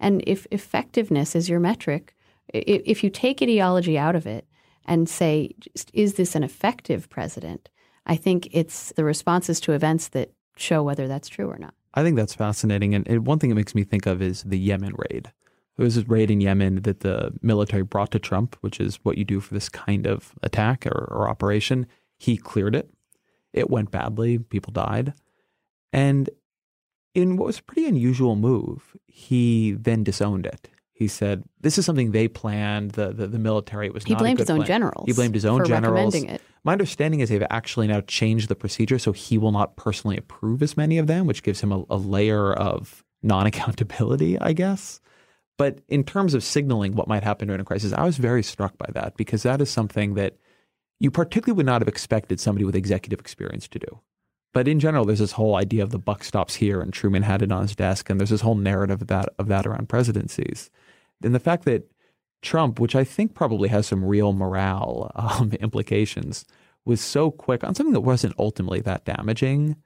And if effectiveness is your metric, if you take ideology out of it and say, is this an effective president? I think it's the responses to events that show whether that's true or not. I think that's fascinating. And, one thing it makes me think of is the Yemen raid. It was a raid in Yemen that the military brought to Trump, which is what you do for this kind of attack or, or operation. He cleared it. It went badly. People died. And in what was a pretty unusual move, he then disowned it. He said, "This is something they planned. The the, the military was." Not. He blamed his own plan. generals. He blamed his own generals. Recommending It. My understanding is they've actually now changed the procedure, so he will not personally approve as many of them, which gives him a, a layer of non accountability, I guess. But in terms of signaling what might happen during a crisis, I was very struck by that because that is something that you particularly would not have expected somebody with executive experience to do. But in general, there's this whole idea of the buck stops here, and Truman had it on his desk, and there's this whole narrative of that of that around presidencies, and the fact that Trump, which I think probably has some real morale um, implications, was so quick on something that wasn't ultimately that damaging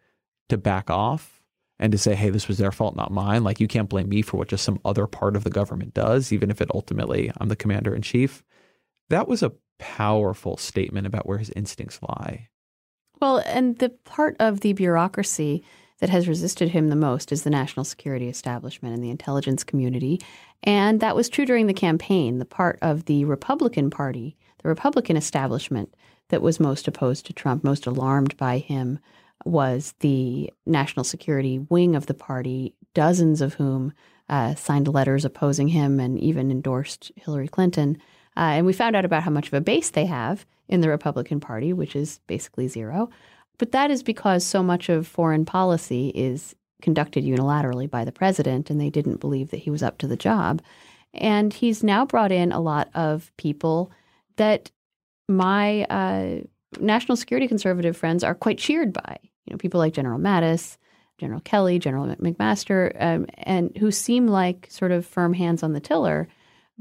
to back off and to say, hey, this was their fault, not mine. Like, you can't blame me for what just some other part of the government does, even if it ultimately I'm the commander in chief. That was a powerful statement about where his instincts lie. Well, and the part of the bureaucracy that has resisted him the most is the national security establishment and the intelligence community. And that was true during the campaign. The part of the Republican Party, the Republican establishment that was most opposed to Trump, most alarmed by him, was the national security wing of the party, dozens of whom uh, signed letters opposing him and even endorsed Hillary Clinton. Uh, and we found out about how much of a base they have in the Republican Party, which is basically zero. But that is because so much of foreign policy is conducted unilaterally by the president, and they didn't believe that he was up to the job. And he's now brought in a lot of people that my uh, national security conservative friends are quite cheered by. You know, people like General Mattis, General Kelly, General McMaster, um, and who seem like sort of firm hands on the tiller,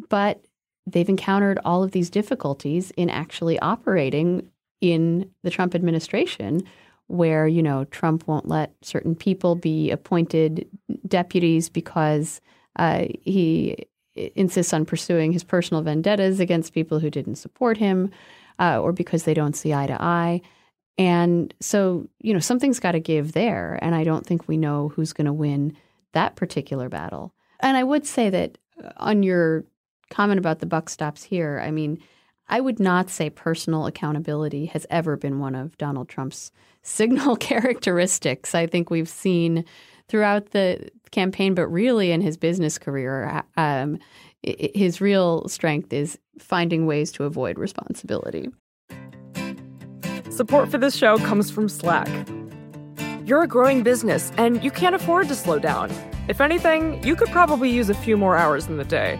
but they've encountered all of these difficulties in actually operating in the Trump administration where, you know, Trump won't let certain people be appointed deputies because uh, he insists on pursuing his personal vendettas against people who didn't support him uh, or because they don't see eye to eye. And so, you know, something's got to give there. And I don't think we know who's going to win that particular battle. And I would say that uh, on your comment about the buck stops here, I mean, I would not say personal accountability has ever been one of Donald Trump's signal characteristics. I think we've seen throughout the campaign, but really in his business career, um, his real strength is finding ways to avoid responsibility. Support for this show comes from Slack. You're a growing business and you can't afford to slow down. If anything, you could probably use a few more hours in the day.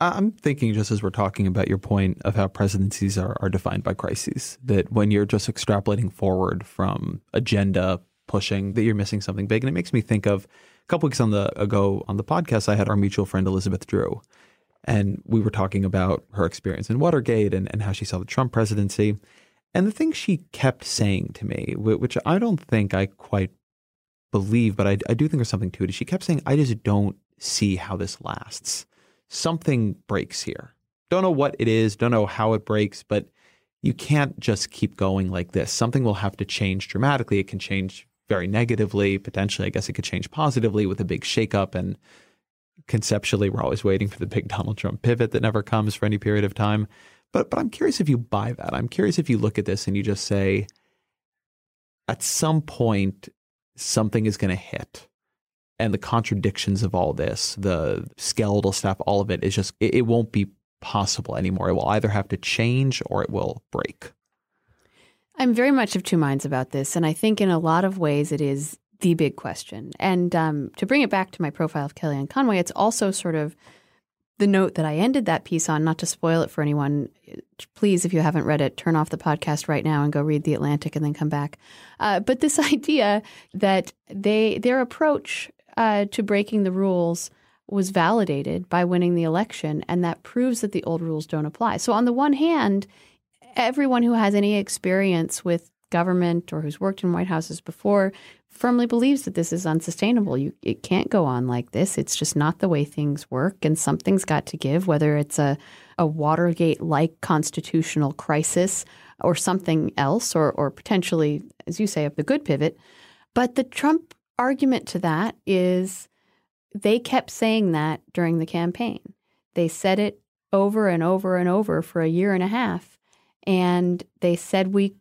I'm thinking just as we're talking about your point of how presidencies are, are defined by crises, that when you're just extrapolating forward from agenda pushing, that you're missing something big. And it makes me think of a couple weeks on the ago on the podcast, I had our mutual friend Elizabeth Drew. And we were talking about her experience in Watergate and, and how she saw the Trump presidency. And the thing she kept saying to me, which I don't think I quite believe, but I, I do think there's something to it, is she kept saying, I just don't see how this lasts something breaks here. Don't know what it is, don't know how it breaks, but you can't just keep going like this. Something will have to change dramatically. It can change very negatively. Potentially, I guess it could change positively with a big shakeup. And conceptually, we're always waiting for the big Donald Trump pivot that never comes for any period of time. But but I'm curious if you buy that. I'm curious if you look at this and you just say, at some point, something is going to hit and the contradictions of all this, the skeletal stuff, all of it is just, it, it won't be possible anymore. It will either have to change or it will break. I'm very much of two minds about this. And I think in a lot of ways it is the big question. And um, to bring it back to my profile of Kellyanne Conway, it's also sort of the note that I ended that piece on, not to spoil it for anyone. Please, if you haven't read it, turn off the podcast right now and go read The Atlantic and then come back. Uh, but this idea that they their approach uh, to breaking the rules was validated by winning the election, and that proves that the old rules don't apply. So, on the one hand, everyone who has any experience with government or who's worked in White Houses before firmly believes that this is unsustainable. You, it can't go on like this. It's just not the way things work, and something's got to give, whether it's a, a Watergate like constitutional crisis or something else, or, or potentially, as you say, of the good pivot. But the Trump argument to that is they kept saying that during the campaign. They said it over and over and over for a year and a half. And they said we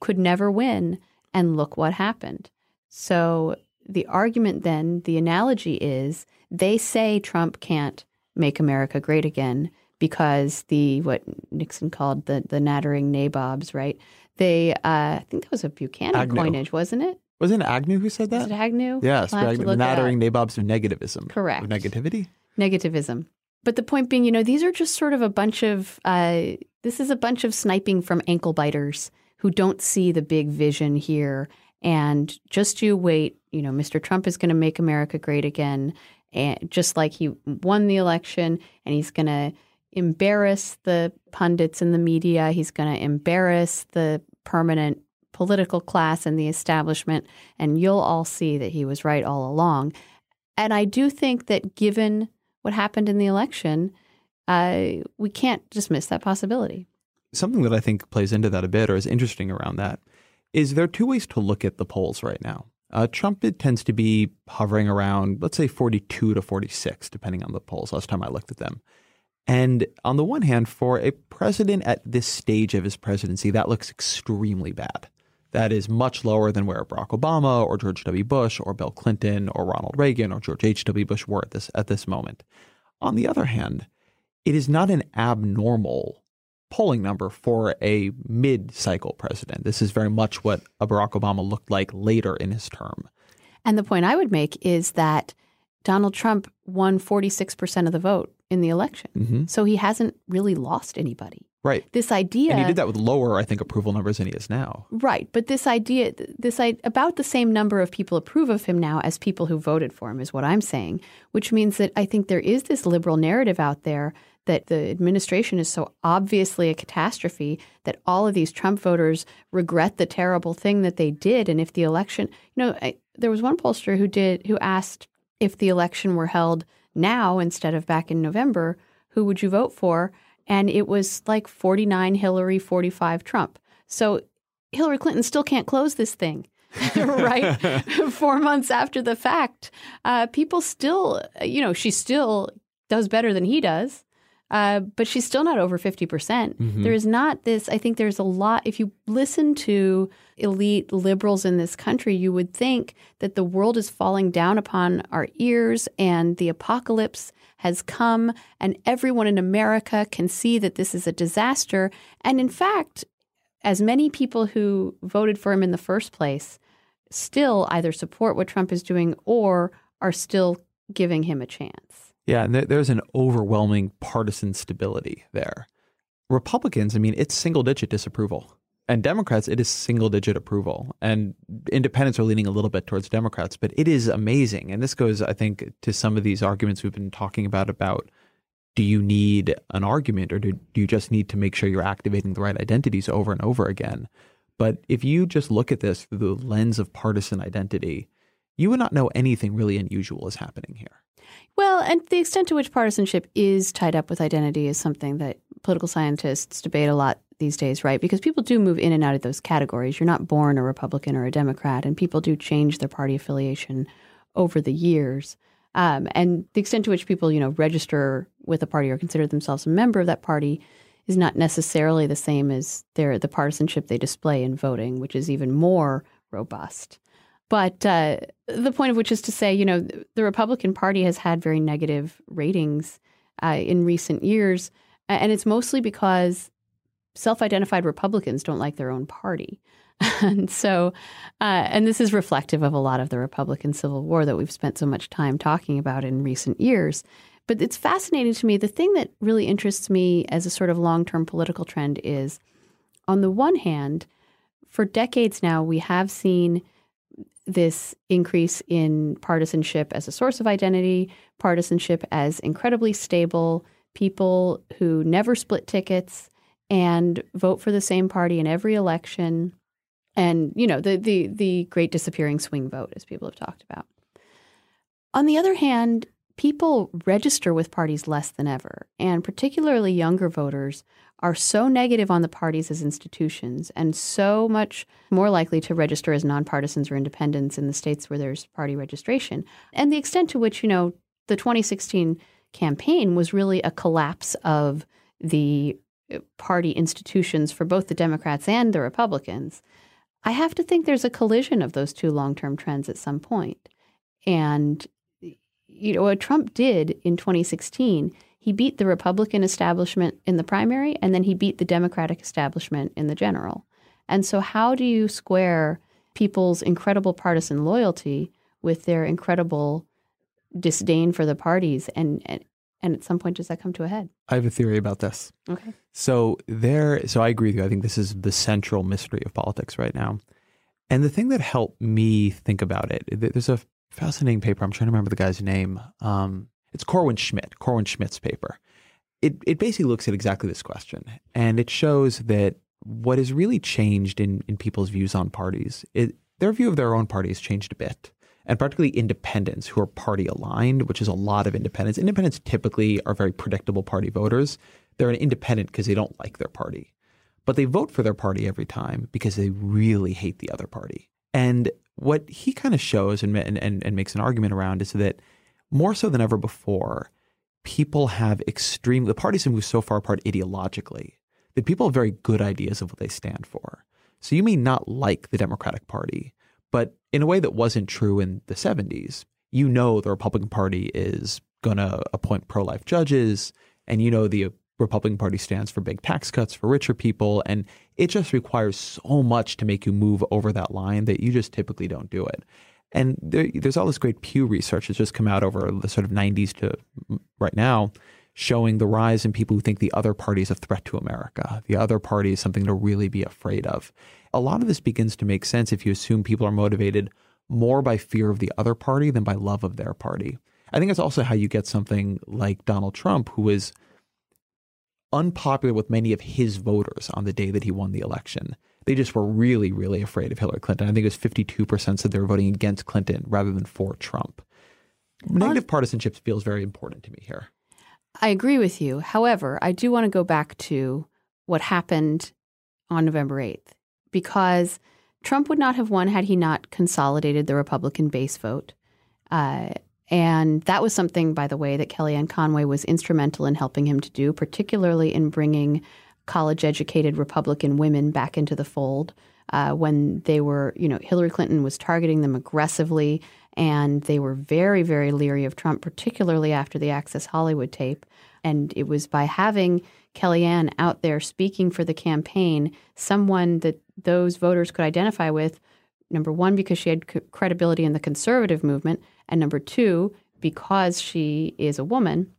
could never win. And look what happened. So the argument then, the analogy is they say Trump can't make America great again because the what Nixon called the the nattering nabobs, right? They uh, I think that was a Buchanan Agnew. coinage, wasn't it? Wasn't it Agnew who said that? Was it Agnew? Yes, I'll Agnew, nattering nabobs of negativism. Correct. Of negativity? negativism. But the point being, you know, these are just sort of a bunch of, uh, this is a bunch of sniping from ankle biters who don't see the big vision here. And just you wait, you know, Mr. Trump is going to make America great again. And just like he won the election and he's going to embarrass the pundits in the media, he's going to embarrass the permanent political class and the establishment. And you'll all see that he was right all along. And I do think that given what happened in the election, uh, we can't dismiss that possibility. Something that I think plays into that a bit or is interesting around that is there are two ways to look at the polls right now. Uh, Trump tends to be hovering around, let's say, 42 to 46, depending on the polls. Last time I looked at them. And on the one hand, for a president at this stage of his presidency, that looks extremely bad. That is much lower than where Barack Obama or George W. Bush or Bill Clinton or Ronald Reagan or George H.W. Bush were at this at this moment. On the other hand, it is not an abnormal polling number for a mid-cycle president. This is very much what a Barack Obama looked like later in his term. And the point I would make is that Donald Trump won 46% of the vote in the election. Mm-hmm. So he hasn't really lost anybody. Right. This idea And he did that with lower, I think, approval numbers than he is now. Right, but this idea, this about the same number of people approve of him now as people who voted for him is what I'm saying. Which means that I think there is this liberal narrative out there that the administration is so obviously a catastrophe that all of these Trump voters regret the terrible thing that they did, and if the election, you know, I, there was one pollster who did who asked if the election were held now instead of back in November, who would you vote for? And it was like 49 Hillary, 45 Trump. So Hillary Clinton still can't close this thing, right? Four months after the fact, uh, people still, you know, she still does better than he does, uh, but she's still not over 50%. percent There is not this, I think there's a lot, if you listen to elite liberals in this country, you would think that the world is falling down upon our ears and the apocalypse has come and everyone in America can see that this is a disaster. And in fact, as many people who voted for him in the first place still either support what Trump is doing or are still giving him a chance. Yeah, and there's an overwhelming partisan stability there. Republicans, I mean, it's single digit disapproval. And Democrats, it is single digit approval. And independents are leaning a little bit towards Democrats, but it is amazing. And this goes, I think, to some of these arguments we've been talking about about do you need an argument or do, do you just need to make sure you're activating the right identities over and over again? But if you just look at this through the lens of partisan identity, you would not know anything really unusual is happening here. Well, and the extent to which partisanship is tied up with identity is something that political scientists debate a lot these days, right? Because people do move in and out of those categories. You're not born a Republican or a Democrat, and people do change their party affiliation over the years. Um, and the extent to which people, you know, register with a party or consider themselves a member of that party is not necessarily the same as their the partisanship they display in voting, which is even more robust. But uh, the point of which is to say, you know, the Republican Party has had very negative ratings uh, in recent years, and it's mostly because self identified Republicans don't like their own party. and so, uh, and this is reflective of a lot of the Republican Civil War that we've spent so much time talking about in recent years. But it's fascinating to me. The thing that really interests me as a sort of long term political trend is on the one hand, for decades now, we have seen this increase in partisanship as a source of identity, partisanship as incredibly stable, people who never split tickets and vote for the same party in every election. And, you know, the the the great disappearing swing vote, as people have talked about. On the other hand, people register with parties less than ever, and particularly younger voters are so negative on the parties as institutions and so much more likely to register as nonpartisans or independents in the states where there's party registration. And the extent to which, you know, the 2016 campaign was really a collapse of the uh, party institutions for both the Democrats and the Republicans. I have to think there's a collision of those two long term trends at some point. And, you know, what Trump did in 2016 he beat the Republican establishment in the primary, and then he beat the Democratic establishment in the general. And so, how do you square people's incredible partisan loyalty with their incredible disdain for the parties? And, and and at some point, does that come to a head? I have a theory about this. Okay. So there, so I agree with you. I think this is the central mystery of politics right now. And the thing that helped me think about it, there's a fascinating paper. I'm trying to remember the guy's name. Um, it's Corwin Smidt, Corwin Smidt's paper. It, it basically looks at exactly this question. And it shows that what has really changed in, in people's views on parties, it, their view of their own party has changed a bit. And particularly independents who are party aligned, which is a lot of independents. Independents typically are very predictable party voters. They're an independent because they don't like their party. But they vote for their party every time because they really hate the other party. And what he kind of shows and, and, and makes an argument around is that more so than ever before, people have extreme, the parties have moved so far apart ideologically that people have very good ideas of what they stand for. So you may not like the Democratic Party, but in a way that wasn't true in the 70s, you know the Republican Party is going to appoint pro life judges, and you know the Republican Party stands for big tax cuts for richer people. And it just requires so much to make you move over that line that you just typically don't do it. And there, there's all this great Pew research that's just come out over the sort of 90s to right now, showing the rise in people who think the other party is a threat to America. The other party is something to really be afraid of. A lot of this begins to make sense if you assume people are motivated more by fear of the other party than by love of their party. I think it's also how you get something like Donald Trump, who was unpopular with many of his voters on the day that he won the election they just were really, really afraid of Hillary Clinton. I think it was 52% said they were voting against Clinton rather than for Trump. Negative partisanship feels very important to me here. I agree with you. However, I do want to go back to what happened on November 8th because Trump would not have won had he not consolidated the Republican base vote. Uh, and that was something, by the way, that Kellyanne Conway was instrumental in helping him to do, particularly in bringing college educated Republican women back into the fold uh, when they were, you know, Hillary Clinton was targeting them aggressively and they were very, very leery of Trump, particularly after the Access Hollywood tape. And it was by having Kellyanne out there speaking for the campaign, someone that those voters could identify with, number one, because she had c- credibility in the conservative movement, and number two, because she is a woman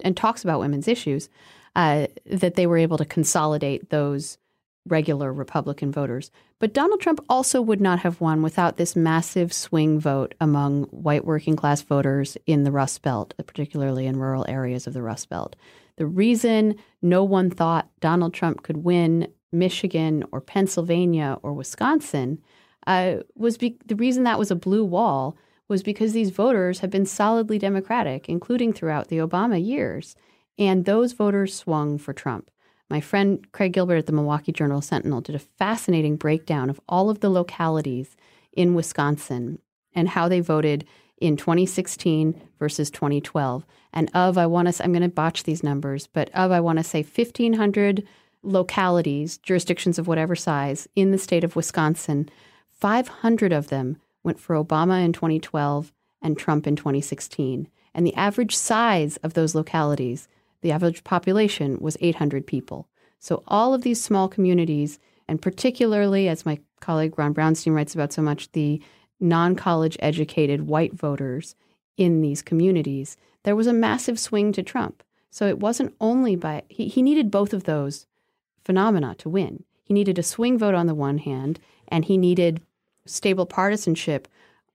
and talks about women's issues, uh, that they were able to consolidate those regular Republican voters. But Donald Trump also would not have won without this massive swing vote among white working class voters in the Rust Belt, particularly in rural areas of the Rust Belt. The reason no one thought Donald Trump could win Michigan or Pennsylvania or Wisconsin uh, was be- the reason that was a blue wall was because these voters have been solidly Democratic, including throughout the Obama years. And those voters swung for Trump. My friend Craig Gilbert at the Milwaukee Journal Sentinel did a fascinating breakdown of all of the localities in Wisconsin and how they voted in 2016 versus 2012. And of, I want to, I'm going to botch these numbers, but of, I want to say 1,500 localities, jurisdictions of whatever size in the state of Wisconsin, 500 of them went for Obama in 2012 and Trump in 2016. And the average size of those localities the average population was 800 people. So all of these small communities, and particularly, as my colleague Ron Brownstein writes about so much, the non college educated white voters in these communities, there was a massive swing to Trump. So it wasn't only by, he, he needed both of those phenomena to win. He needed a swing vote on the one hand, and he needed stable partisanship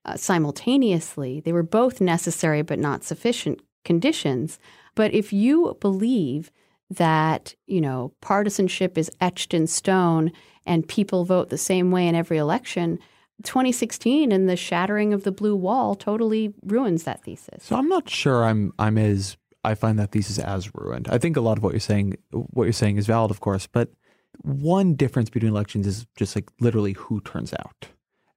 uh, simultaneously. They were both necessary but not sufficient conditions. But if you believe that, you know, partisanship is etched in stone and people vote the same way in every election, 2016 and the shattering of the blue wall totally ruins that thesis. So I'm not sure I'm I'm as I find that thesis as ruined. I think a lot of what you're saying what you're saying is valid, of course, but one difference between elections is just like literally who turns out.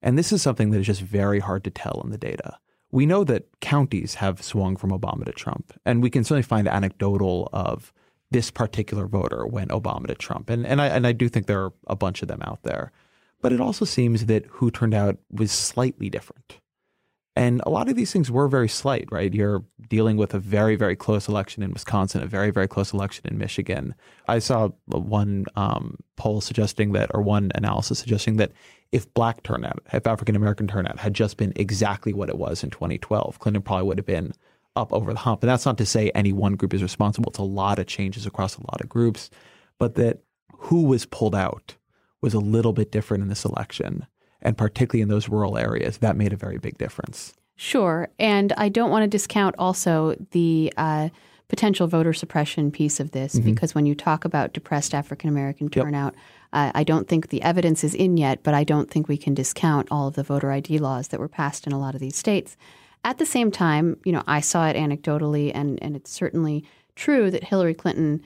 And this is something that is just very hard to tell in the data. We know that counties have swung from Obama to Trump, and we can certainly find anecdotal of this particular voter went Obama to Trump. And and I and I do think there are a bunch of them out there. But it also seems that who turned out was slightly different. And a lot of these things were very slight, right? You're dealing with a very, very close election in Wisconsin, a very, very close election in Michigan. I saw one um, poll suggesting that, or one analysis suggesting that if black turnout, if African American turnout had just been exactly what it was in 2012, Clinton probably would have been up over the hump. And that's not to say any one group is responsible. It's a lot of changes across a lot of groups, but that who was pulled out was a little bit different in this election. And particularly in those rural areas, that made a very big difference. Sure. And I don't want to discount also the uh, potential voter suppression piece of this, mm-hmm. because when you talk about depressed African American turnout, yep. uh, I don't think the evidence is in yet, but I don't think we can discount all of the voter ID laws that were passed in a lot of these states. At the same time, you know, I saw it anecdotally, and, and it's certainly true that Hillary Clinton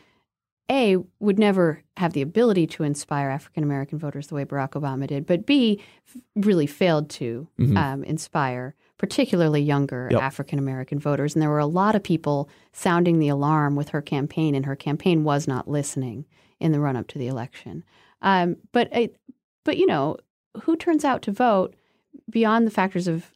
a, would never have the ability to inspire African American voters the way Barack Obama did, but B, f- really failed to mm-hmm. um, inspire particularly younger yep. African American voters. And there were a lot of people sounding the alarm with her campaign, and her campaign was not listening in the run up to the election. Um, but, but you know, who turns out to vote beyond the factors of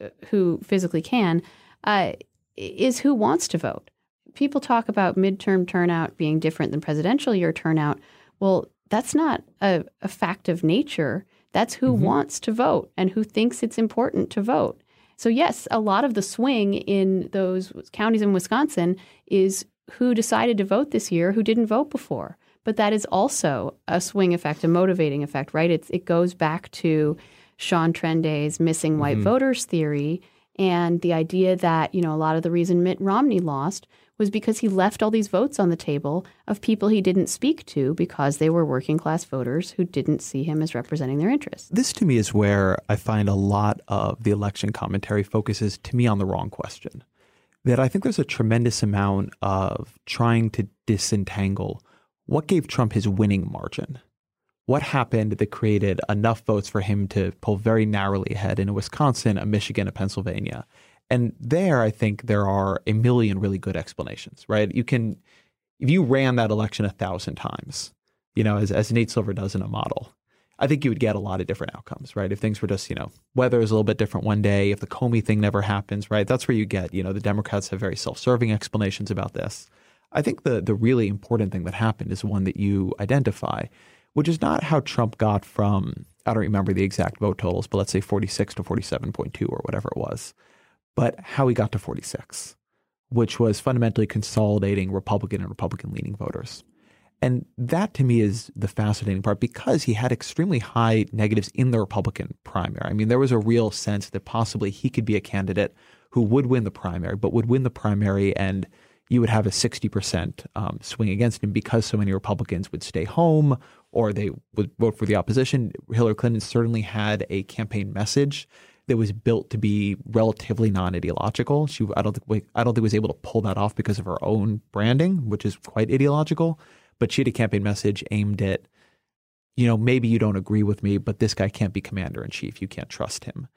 uh, who physically can uh, is who wants to vote people talk about midterm turnout being different than presidential year turnout. Well, that's not a, a fact of nature. That's who mm-hmm. wants to vote and who thinks it's important to vote. So, yes, a lot of the swing in those counties in Wisconsin is who decided to vote this year, who didn't vote before. But that is also a swing effect, a motivating effect, right? It's, it goes back to Sean Trende's missing white mm-hmm. voters theory and the idea that, you know, a lot of the reason Mitt Romney lost was because he left all these votes on the table of people he didn't speak to because they were working class voters who didn't see him as representing their interests. This to me is where I find a lot of the election commentary focuses to me on the wrong question. That I think there's a tremendous amount of trying to disentangle what gave Trump his winning margin. What happened that created enough votes for him to pull very narrowly ahead in a Wisconsin, a Michigan, a Pennsylvania? And there, I think there are a million really good explanations, right? You can, if you ran that election a thousand times, you know, as, as Nate Silver does in a model, I think you would get a lot of different outcomes, right? If things were just, you know, weather is a little bit different one day, if the Comey thing never happens, right? That's where you get, you know, the Democrats have very self-serving explanations about this. I think the the really important thing that happened is one that you identify, which is not how Trump got from I don't remember the exact vote totals, but let's say 46 to 47.2 or whatever it was but how he got to 46, which was fundamentally consolidating Republican and Republican leaning voters. And that to me is the fascinating part because he had extremely high negatives in the Republican primary. I mean, there was a real sense that possibly he could be a candidate who would win the primary, but would win the primary and you would have a 60% um, swing against him because so many Republicans would stay home or they would vote for the opposition. Hillary Clinton certainly had a campaign message that was built to be relatively non-ideological. She, I don't think, I don't think was able to pull that off because of her own branding, which is quite ideological. But she had a campaign message aimed at, you know, maybe you don't agree with me, but this guy can't be commander in chief. You can't trust him.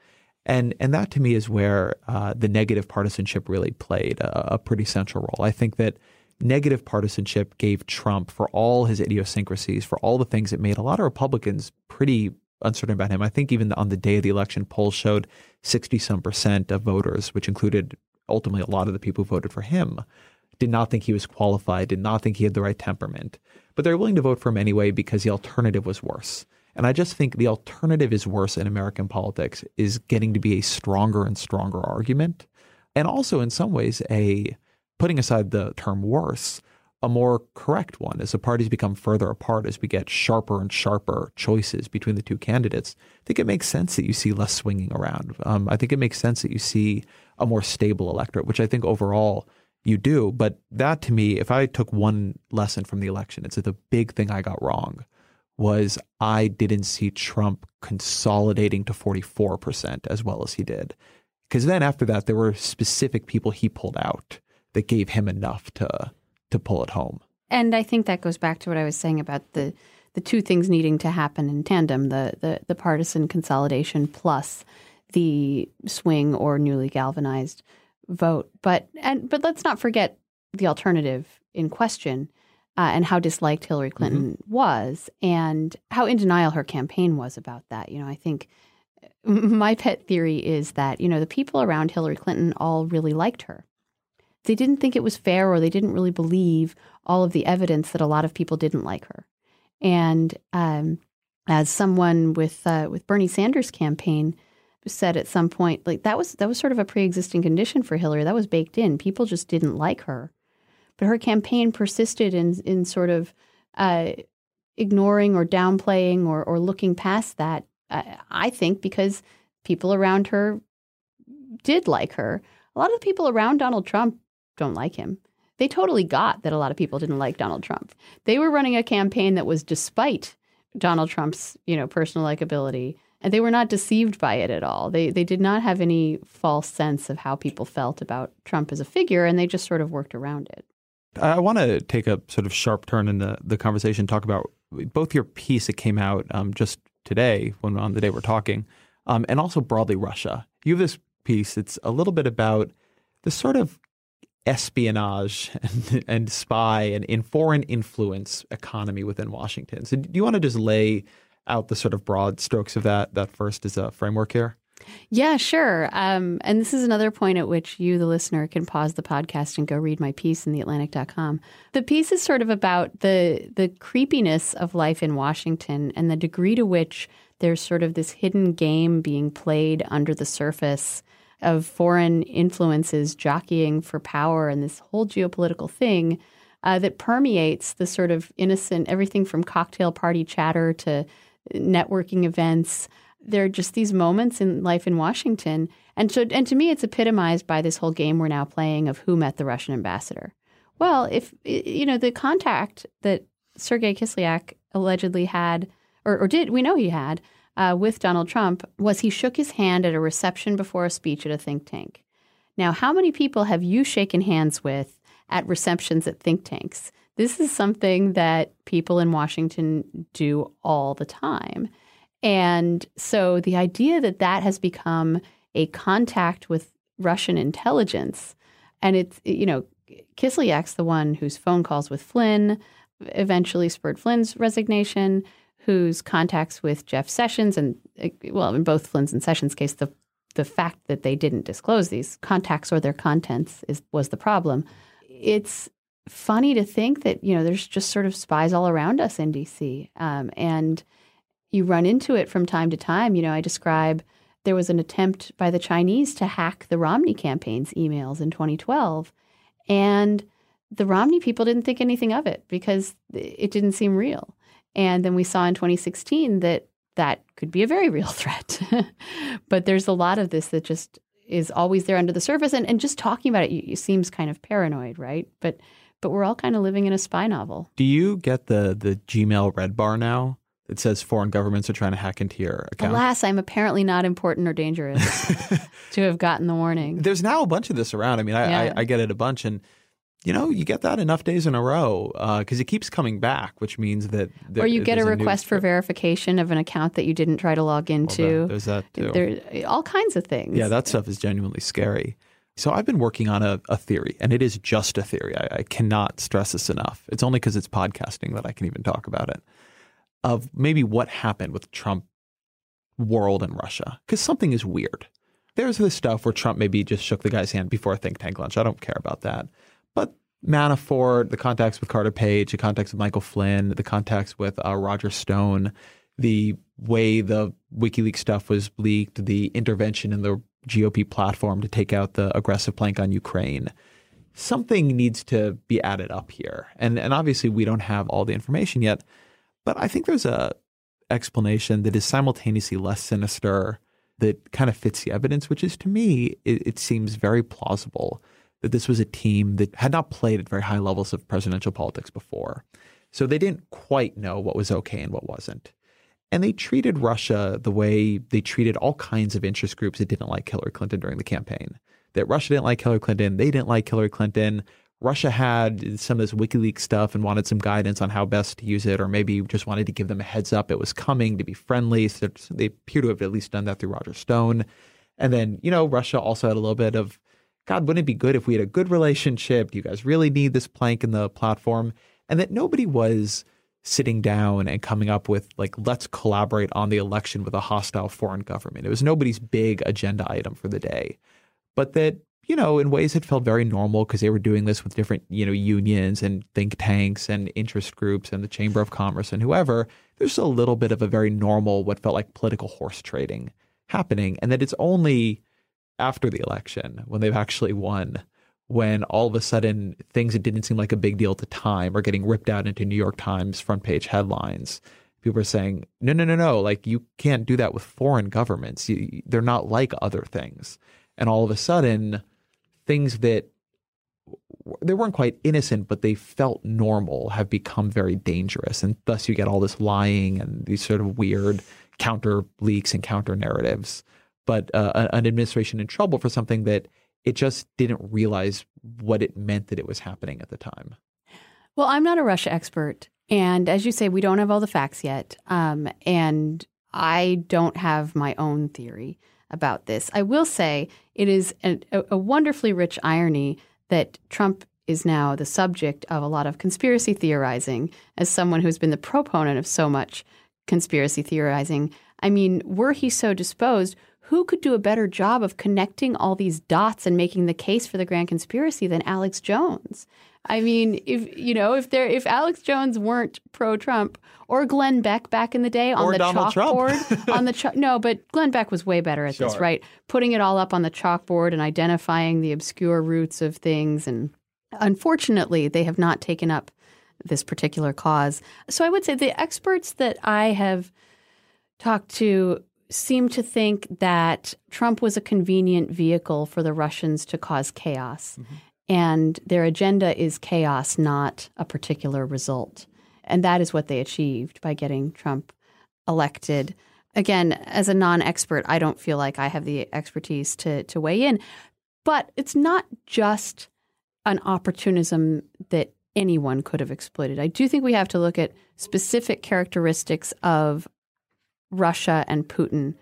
And and that to me is where uh, the negative partisanship really played a, a pretty central role. I think that negative partisanship gave Trump, for all his idiosyncrasies, for all the things that made a lot of Republicans pretty uncertain about him. I think even on the day of the election, polls showed 60 some percent of voters, which included ultimately a lot of the people who voted for him, did not think he was qualified, did not think he had the right temperament, but they're willing to vote for him anyway because the alternative was worse. And I just think the alternative is worse in American politics is getting to be a stronger and stronger argument. And also, in some ways, a putting aside the term worse, a more correct one as the parties become further apart, as we get sharper and sharper choices between the two candidates. I think it makes sense that you see less swinging around. Um, I think it makes sense that you see a more stable electorate, which I think overall you do. But that to me, if I took one lesson from the election, it's that the big thing I got wrong was I didn't see Trump consolidating to 44% as well as he did. Because then after that, there were specific people he pulled out that gave him enough to to pull it home. And I think that goes back to what I was saying about the the two things needing to happen in tandem: the the, the partisan consolidation plus the swing or newly galvanized vote. But and but let's not forget the alternative in question. Uh, and how disliked Hillary mm-hmm. Clinton mm-hmm. was, and how in denial her campaign was about that. You know, I think my pet theory is that you know the people around Hillary Clinton all really liked her, they didn't think it was fair or they didn't really believe all of the evidence that a lot of people didn't like her. And um, as someone with uh, with Bernie Sanders' campaign said at some point, like that was that was sort of a pre-existing condition for Hillary. That was baked in. People just didn't like her, but her campaign persisted in in sort of uh, ignoring or downplaying or or looking past that. Uh, I think because people around her did like her. A lot of the people around Donald Trump don't like him. They totally got that a lot of people didn't like Donald Trump. They were running a campaign that was despite Donald Trump's, you know, personal likability, and they were not deceived by it at all. They they did not have any false sense of how people felt about Trump as a figure, and they just sort of worked around it. I want to take a sort of sharp turn in the, the conversation, talk about both your piece that came out um, just today, when on the day we're talking, um, and also broadly Russia. You have this piece. It's a little bit about the sort of espionage and, and spy and in foreign influence economy within Washington. So, do you want to just lay out the sort of broad strokes of that that first as a framework here? Yeah, sure. Um, and this is another point at which you, the listener, can pause the podcast and go read my piece in theatlantic.com. The piece is sort of about the the creepiness of life in Washington and the degree to which there's sort of this hidden game being played under the surface of foreign influences jockeying for power and this whole geopolitical thing uh, that permeates the sort of innocent everything from cocktail party chatter to networking events. There are just these moments in life in Washington, and so and to me, it's epitomized by this whole game we're now playing of who met the Russian ambassador. Well, if you know the contact that Sergei Kislyak allegedly had, or, or did we know he had uh, with Donald Trump was he shook his hand at a reception before a speech at a think tank. Now, how many people have you shaken hands with at receptions at think tanks? This is something that people in Washington do all the time. And so the idea that that has become a contact with Russian intelligence, and it's, you know, Kislyak's the one whose phone calls with Flynn eventually spurred Flynn's resignation whose contacts with Jeff Sessions and well, in both Flynn's and Sessions' case, the the fact that they didn't disclose these contacts or their contents is was the problem. It's funny to think that you know there's just sort of spies all around us in DC, um, and you run into it from time to time. You know, I describe there was an attempt by the Chinese to hack the Romney campaign's emails in 2012, and the Romney people didn't think anything of it because it didn't seem real. And then we saw in 2016 that that could be a very real threat. but there's a lot of this that just is always there under the surface. And, and just talking about it, it seems kind of paranoid, right? But but we're all kind of living in a spy novel. Do you get the the Gmail red bar now? It says foreign governments are trying to hack into your account. Alas, I'm apparently not important or dangerous to have gotten the warning. There's now a bunch of this around. I mean, I, yeah. I, I get it a bunch, and you know, you get that enough days in a row because uh, it keeps coming back, which means that. There, or you get a request a for verification of an account that you didn't try to log into. Well, there's that too. There, all kinds of things. Yeah, that stuff is genuinely scary. So I've been working on a, a theory, and it is just a theory. I, I cannot stress this enough. It's only because it's podcasting that I can even talk about it. Of maybe what happened with Trump world and Russia, because something is weird. There's this stuff where Trump maybe just shook the guy's hand before a think tank lunch. I don't care about that. But Manafort, the contacts with Carter Page, the contacts with Michael Flynn, the contacts with uh, Roger Stone, the way the WikiLeaks stuff was leaked, the intervention in the GOP platform to take out the aggressive plank on Ukraine. Something needs to be added up here. And and obviously we don't have all the information yet, but I think there's a explanation that is simultaneously less sinister that kind of fits the evidence, which is to me, it, it seems very plausible that this was a team that had not played at very high levels of presidential politics before. So they didn't quite know what was okay and what wasn't. And they treated Russia the way they treated all kinds of interest groups that didn't like Hillary Clinton during the campaign. That Russia didn't like Hillary Clinton, they didn't like Hillary Clinton. Russia had some of this WikiLeaks stuff and wanted some guidance on how best to use it, or maybe just wanted to give them a heads up it was coming to be friendly. So they appear to have at least done that through Roger Stone. And then, you know, Russia also had a little bit of, God, wouldn't it be good if we had a good relationship? Do you guys really need this plank in the platform? And that nobody was sitting down and coming up with like let's collaborate on the election with a hostile foreign government. It was nobody's big agenda item for the day. But that, you know, in ways it felt very normal because they were doing this with different, you know, unions and think tanks and interest groups and the Chamber of Commerce and whoever. There's a little bit of a very normal what felt like political horse trading happening and that it's only after the election when they've actually won when all of a sudden things that didn't seem like a big deal at the time are getting ripped out into New York Times front page headlines. People are saying, no, no, no, no, like you can't do that with foreign governments. You, they're not like other things. And all of a sudden, things that they weren't quite innocent, but they felt normal have become very dangerous. And thus you get all this lying and these sort of weird counter leaks and counter narratives. But uh, an administration in trouble for something that it just didn't realize what it meant that it was happening at the time. Well, I'm not a Russia expert. And as you say, we don't have all the facts yet. Um, and I don't have my own theory about this. I will say it is a, a wonderfully rich irony that Trump is now the subject of a lot of conspiracy theorizing as someone who's been the proponent of so much conspiracy theorizing. I mean, were he so disposed, who could do a better job of connecting all these dots and making the case for the grand conspiracy than Alex Jones? I mean, if you know, if there if Alex Jones weren't pro Trump or Glenn Beck back in the day on or the Donald chalkboard on the ch- no, but Glenn Beck was way better at Sure. this, right? Putting it all up on the chalkboard and identifying the obscure roots of things and unfortunately, they have not taken up this particular cause. So I would say the experts that I have talked to seem to think that Trump was a convenient vehicle for the Russians to cause chaos. Mm-hmm. And their agenda is chaos, not a particular result. And that is what they achieved by getting Trump elected. Again, as a non expert, I don't feel like I have the expertise to, to weigh in. But it's not just an opportunism that anyone could have exploited. I do think we have to look at specific characteristics of Russia and Putin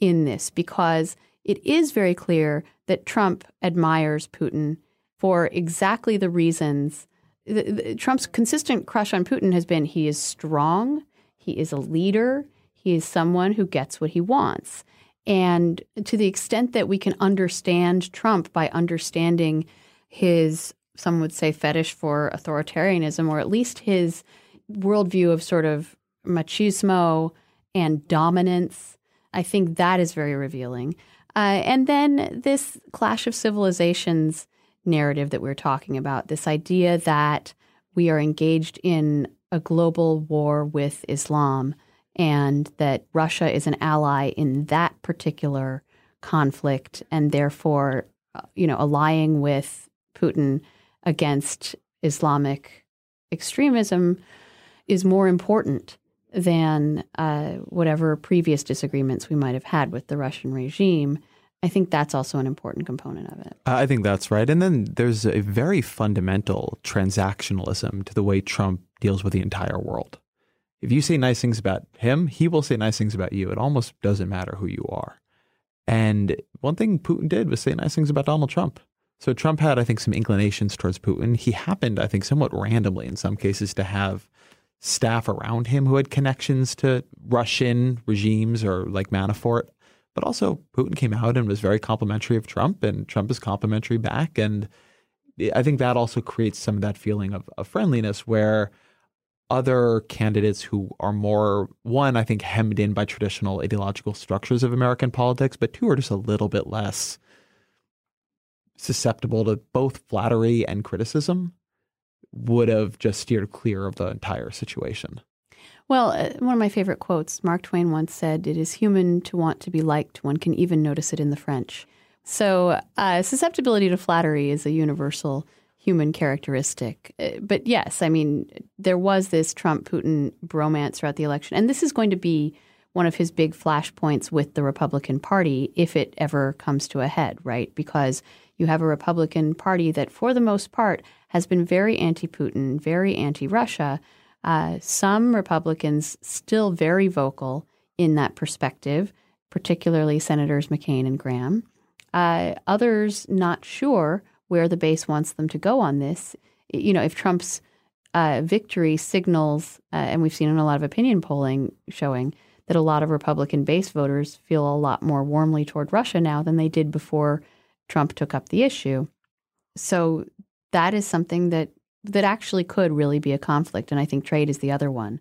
in this because it is very clear that Trump admires Putin for exactly the reasons. The, the- Trump's consistent crush on Putin has been he is strong, he is a leader, he is someone who gets what he wants. And to the extent that we can understand Trump by understanding his, some would say, fetish for authoritarianism, or at least his worldview of sort of machismo and dominance, I think that is very revealing. Uh, and then this clash of civilizations narrative that we're talking about, this idea that we are engaged in a global war with Islam and that Russia is an ally in that particular conflict and therefore, you know, allying with Putin against Islamic extremism is more important than uh, whatever previous disagreements we might have had with the Russian regime. I think that's also an important component of it. I think that's right. And then there's a very fundamental transactionalism to the way Trump deals with the entire world. If you say nice things about him, he will say nice things about you. It almost doesn't matter who you are. And one thing Putin did was say nice things about Donald Trump. So Trump had, I think, some inclinations towards Putin. He happened, I think, somewhat randomly in some cases to have staff around him who had connections to Russian regimes or like Manafort. But also, Putin came out and was very complimentary of Trump, and Trump is complimentary back. And I think that also creates some of that feeling of, of friendliness where other candidates who are more one i think hemmed in by traditional ideological structures of american politics but two are just a little bit less susceptible to both flattery and criticism would have just steered clear of the entire situation well, uh, one of my favorite quotes Mark Twain once said, It is human to want to be liked. One can even notice it in the French. So, uh, susceptibility to flattery is a universal human characteristic. Uh, but yes, I mean, there was this Trump Putin bromance throughout the election. And this is going to be one of his big flashpoints with the Republican Party if it ever comes to a head, right? Because you have a Republican Party that, for the most part, has been very anti Putin, very anti Russia. Uh, some Republicans still very vocal in that perspective, particularly Senators McCain and Graham. Uh, others not sure where the base wants them to go on this. You know, if Trump's uh, victory signals, uh, and we've seen in a lot of opinion polling showing that a lot of Republican base voters feel a lot more warmly toward Russia now than they did before Trump took up the issue. So that is something that that actually could really be a conflict, and I think trade is the other one,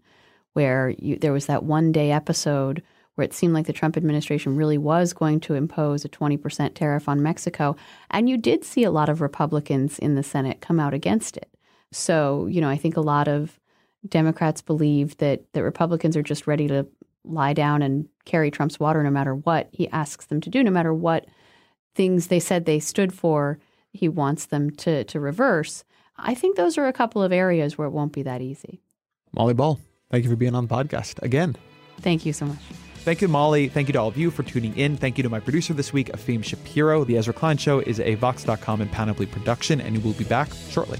where you, there was that one day episode where it seemed like the Trump administration really was going to impose a 20% tariff on Mexico. And you did see a lot of Republicans in the Senate come out against it. So, you know, I think a lot of Democrats believe that, that Republicans are just ready to lie down and carry Trump's water no matter what he asks them to do, no matter what things they said they stood for, he wants them to, to reverse. I think those are a couple of areas where it won't be that easy. Molly Ball, thank you for being on the podcast again. Thank you so much. Thank you, Molly. Thank you to all of you for tuning in. Thank you to my producer this week, Efim Shapiro. The Ezra Klein Show is a Vox.com and Panoply production, and we will be back shortly.